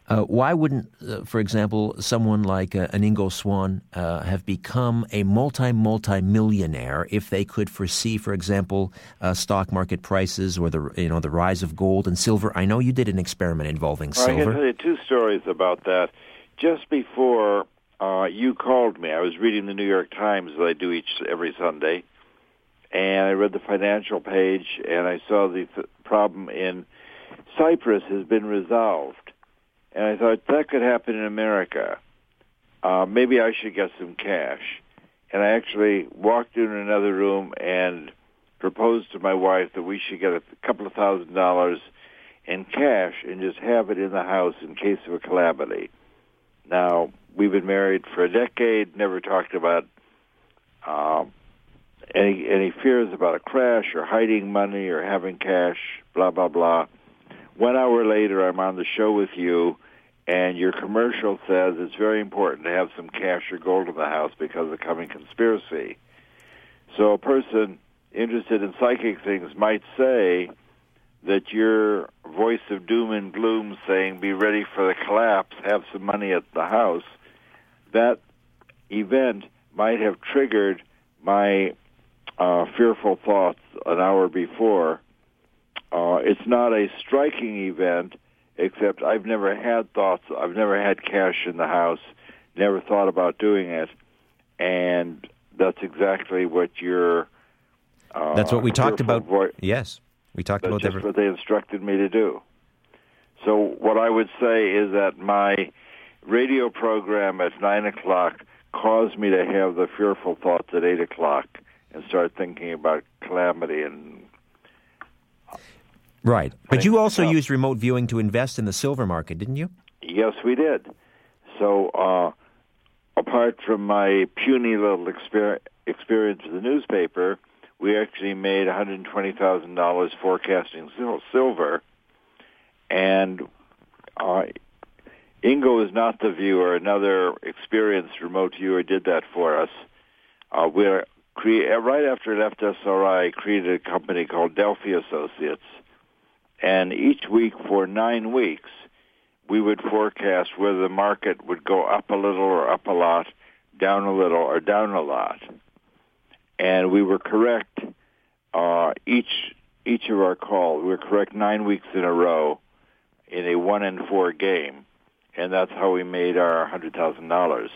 uh, why wouldn't, uh, for example, someone like uh, an Ingo Swann uh, have become a multi multi millionaire if they could foresee, for example, uh, stock market prices or the you know the rise of gold and silver? I know you did an experiment involving well, silver. I can tell you two stories about that. Just before uh, you called me, I was reading the New York Times as I do each every Sunday, and I read the financial page, and I saw the th- problem in Cyprus has been resolved and I thought that could happen in America. Uh, maybe I should get some cash. And I actually walked in another room and proposed to my wife that we should get a couple of thousand dollars in cash and just have it in the house in case of a calamity. Now, we've been married for a decade, never talked about uh, any any fears about a crash or hiding money or having cash, blah blah blah. One hour later, I'm on the show with you, and your commercial says it's very important to have some cash or gold in the house because of the coming conspiracy. So a person interested in psychic things might say that your voice of doom and gloom saying be ready for the collapse, have some money at the house, that event might have triggered my uh, fearful thoughts an hour before. Uh, it's not a striking event, except I've never had thoughts, I've never had cash in the house, never thought about doing it, and that's exactly what you're. Uh, that's what we talked about. Yes, we talked that's about just that. what they instructed me to do. So what I would say is that my radio program at nine o'clock caused me to have the fearful thoughts at eight o'clock and start thinking about calamity and Right. But you also used remote viewing to invest in the silver market, didn't you? Yes, we did. So, uh, apart from my puny little exper- experience with the newspaper, we actually made $120,000 forecasting silver. And uh, Ingo is not the viewer. Another experienced remote viewer did that for us. Uh, we're cre- right after it left SRI, I created a company called Delphi Associates and each week for nine weeks, we would forecast whether the market would go up a little or up a lot, down a little or down a lot. And we were correct uh, each each of our calls. We were correct nine weeks in a row, in a one in four game, and that's how we made our hundred thousand dollars.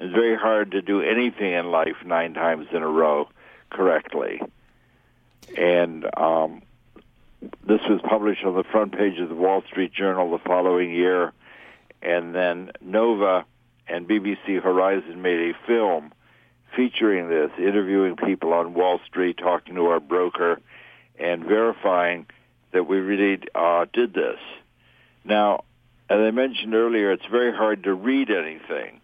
It's very hard to do anything in life nine times in a row correctly. And um, this was published on the front page of the Wall Street Journal the following year, and then Nova and BBC Horizon made a film featuring this, interviewing people on Wall Street, talking to our broker, and verifying that we really uh, did this. Now, as I mentioned earlier, it's very hard to read anything.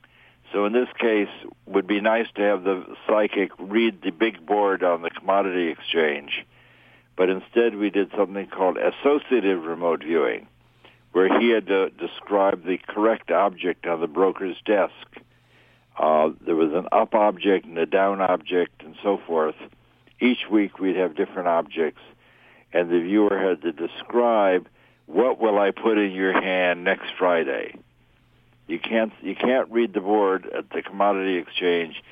So in this case, would be nice to have the psychic read the big board on the commodity exchange. But instead, we did something called associative remote viewing, where he had to describe the correct object on the broker's desk. Uh, there was an up object and a down object and so forth. Each week we'd have different objects, and the viewer had to describe what will I put in your hand next Friday. You can't you can't read the board at the commodity exchange,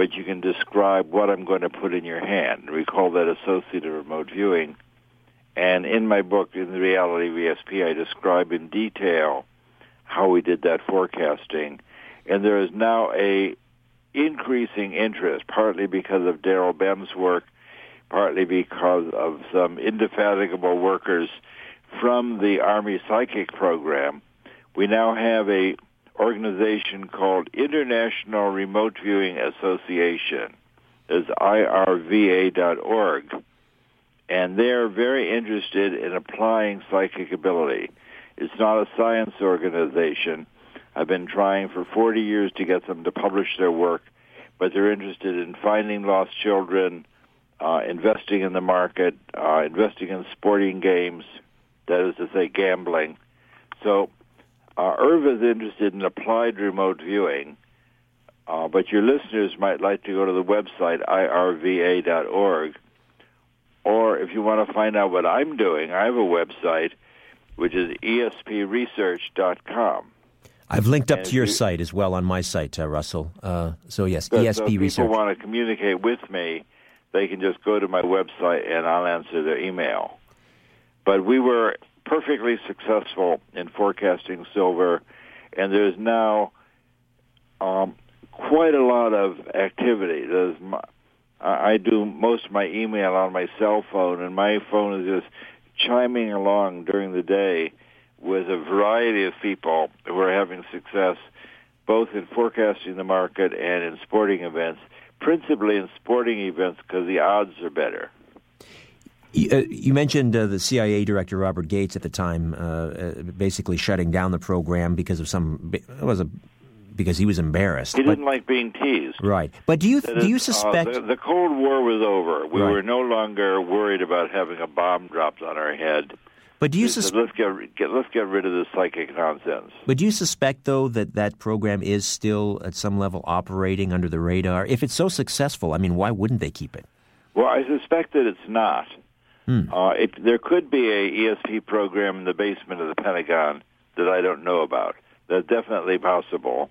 but you can describe what I'm going to put in your hand. We call that associative remote viewing. And in my book, in the reality of ESP, I describe in detail how we did that forecasting. And there is now a increasing interest, partly because of Daryl Bem's work, partly because of some indefatigable workers from the Army Psychic Program. We now have a organization called International Remote Viewing Association. It's irva.org. And they're very interested in applying psychic ability. It's not a science organization. I've been trying for 40 years to get them to publish their work, but they're interested in finding lost children, uh, investing in the market, uh, investing in sporting games, that is to say, gambling. So uh, IRVA is interested in applied remote viewing, uh, but your listeners might like to go to the website irva.org, or if you want to find out what I'm doing, I have a website which is espresearch.com. I've linked up and to your you, site as well on my site, uh, Russell. Uh, so yes, so, ESP so if Research. people want to communicate with me, they can just go to my website and I'll answer their email. But we were perfectly successful in forecasting silver, and there's now um, quite a lot of activity. There's my, I do most of my email on my cell phone, and my phone is just chiming along during the day with a variety of people who are having success both in forecasting the market and in sporting events, principally in sporting events because the odds are better. You, uh, you mentioned uh, the CIA director Robert Gates at the time, uh, uh, basically shutting down the program because of some. It was a because he was embarrassed. He didn't like being teased. Right, but do you do you uh, suspect the, the, Cold War was over? We right. were no longer worried about having a bomb dropped on our head. But do you suspect? Let's get, get let's get rid of this psychic nonsense. But do you suspect, though, that that program is still at some level operating under the radar? If it's so successful, I mean, why wouldn't they keep it? Well, I suspect that it's not. Hmm. Uh, it, there could be a ESP program in the basement of the Pentagon that I don't know about. That's definitely possible.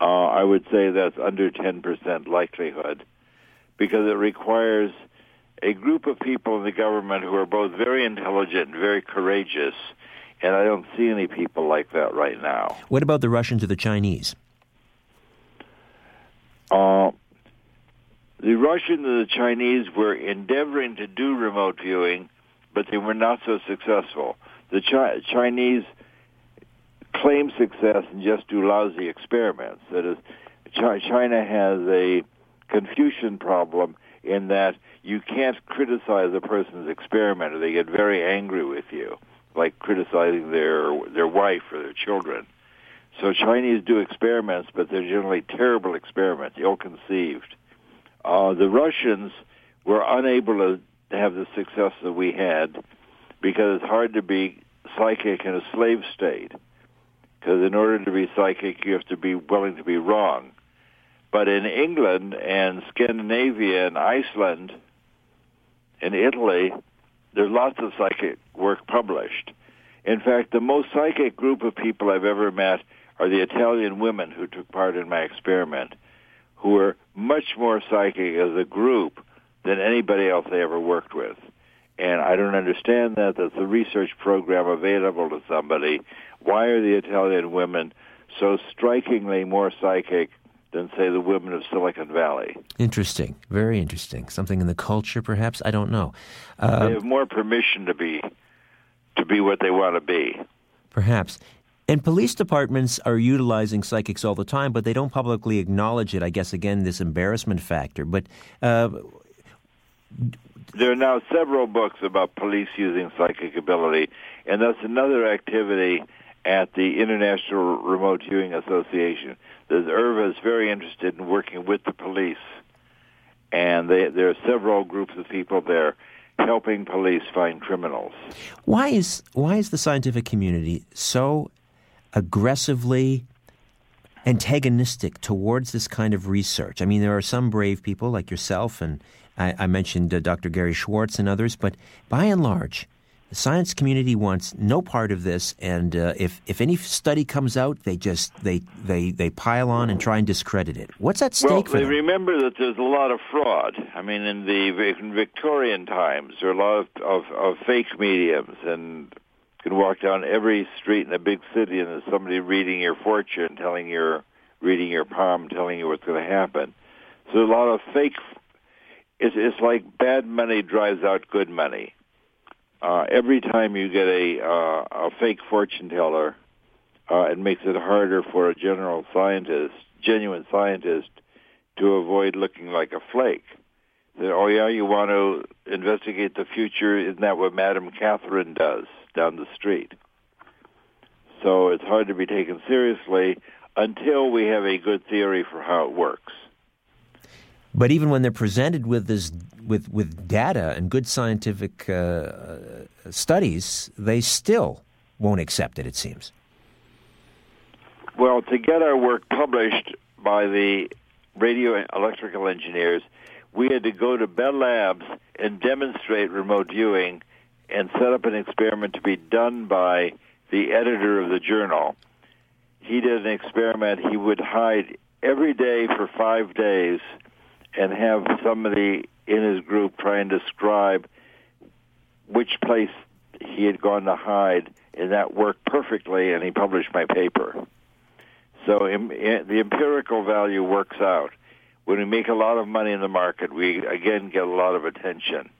Uh, I would say that's under 10% likelihood because it requires a group of people in the government who are both very intelligent and very courageous, and I don't see any people like that right now. What about the Russians or the Chinese? Uh, the Russians and the Chinese were endeavoring to do remote viewing, but they were not so successful. The Chi- Chinese claim success and just do lousy experiments. That is, China has a Confucian problem in that you can't criticize a person's experiment or they get very angry with you, like criticizing their their wife or their children. So Chinese do experiments, but they're generally terrible experiments, ill-conceived. Uh, the Russians were unable to, to have the success that we had because it's hard to be psychic in a slave state. Because in order to be psychic, you have to be willing to be wrong. But in England and Scandinavia and Iceland and Italy, there's lots of psychic work published. In fact, the most psychic group of people I've ever met are the Italian women who took part in my experiment who were much more psychic as a group than anybody else they ever worked with. And I don't understand that. That's a research program available to somebody. Why are the Italian women so strikingly more psychic than, say, the women of Silicon Valley? Interesting. Very interesting. Something in the culture, perhaps? I don't know. Uh, they have more permission to be to be what they want to be. Perhaps. And police departments are utilizing psychics all the time, but they don't publicly acknowledge it. I guess, again, this embarrassment factor. But uh, there are now several books about police using psychic ability, and that's another activity at the International Remote Viewing Association. The IRVA is very interested in working with the police, and they, there are several groups of people there helping police find criminals. Why is why is the scientific community so aggressively antagonistic towards this kind of research? I mean, there are some brave people like yourself and I, I mentioned uh, Dr. Gary Schwartz and others, but by and large, the science community wants no part of this, and uh, if if any study comes out, they just they they they pile on and try and discredit it. What's at stake well, for them? remember that there's a lot of fraud. I mean, in the in Victorian times, there are a lot of, of, of fake mediums, and can walk down every street in a big city, and there's somebody reading your fortune, telling your reading your palm, telling you what's going to happen. So a lot of fake it's, it's like bad money drives out good money. Uh, every time you get a uh, a fake fortune teller, uh, it makes it harder for a general scientist, genuine scientist, to avoid looking like a flake. That oh yeah, you want to investigate the future? Isn't that what Madame Catherine does down the street? So it's hard to be taken seriously until we have a good theory for how it works. But even when they're presented with this, with with data and good scientific uh, studies, they still won't accept it. It seems. Well, to get our work published by the radio electrical engineers, we had to go to Bell Labs and demonstrate remote viewing and set up an experiment to be done by the editor of the journal. He did an experiment. He would hide every day for five days and have somebody in his group try and describe which place he had gone to hide, and that worked perfectly, and he published my paper. So the empirical value works out. When we make a lot of money in the market, we again get a lot of attention.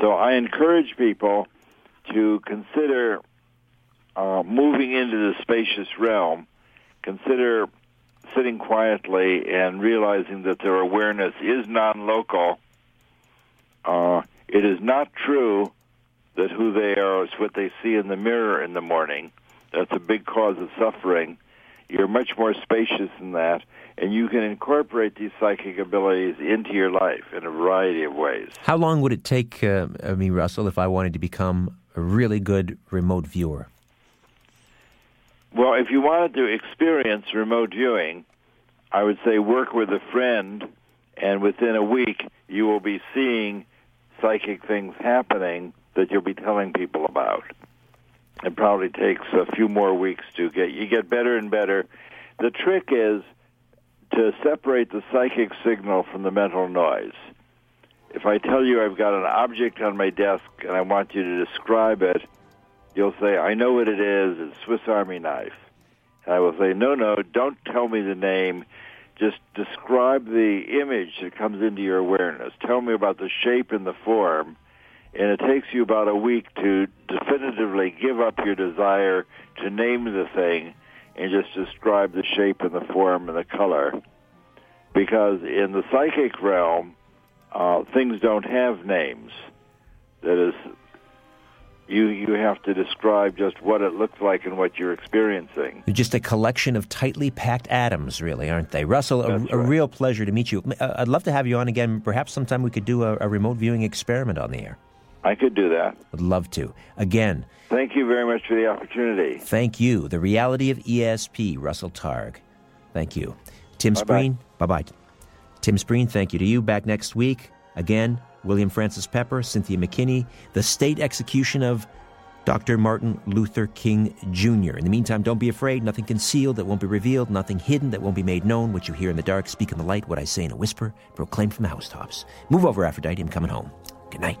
So I encourage people to consider uh, moving into the spacious realm. Consider sitting quietly and realizing that their awareness is non-local, uh, it is not true that who they are is what they see in the mirror in the morning. That's a big cause of suffering. You're much more spacious than that, and you can incorporate these psychic abilities into your life in a variety of ways. How long would it take uh, me, Russell, if I wanted to become a really good remote viewer? Well, if you wanted to experience remote viewing, I would say work with a friend, and within a week you will be seeing psychic things happening that you'll be telling people about. It probably takes a few more weeks to get you get better and better. The trick is to separate the psychic signal from the mental noise. If I tell you I've got an object on my desk and I want you to describe it, you'll say, I know what it is, it's Swiss Army knife. And I will say, no, no, don't tell me the name. Just describe the image that comes into your awareness. Tell me about the shape and the form. And it takes you about a week to definitively give up your desire to name the thing and just describe the shape and the form and the color. Because in the psychic realm, uh, things don't have names. That is, you you have to describe just what it looks like and what you're experiencing. They're just a collection of tightly packed atoms, really, aren't they? Russell, a, right. a, real pleasure to meet you. Uh, I'd love to have you on again. Perhaps sometime we could do a, a remote viewing experiment on the air. I could do that. Would love to. Again. Thank you very much for the opportunity. Thank you. The reality of ESP, Russell Targ. Thank you. Tim Bye-bye. Spreen, bye bye. Tim Spreen, thank you to you. Back next week. Again, William Francis Pepper, Cynthia McKinney, the state execution of Dr. Martin Luther King Jr. In the meantime, don't be afraid. Nothing concealed that won't be revealed, nothing hidden that won't be made known. What you hear in the dark, speak in the light. What I say in a whisper, proclaim from the housetops. Move over, Aphrodite. I'm coming home. Good night.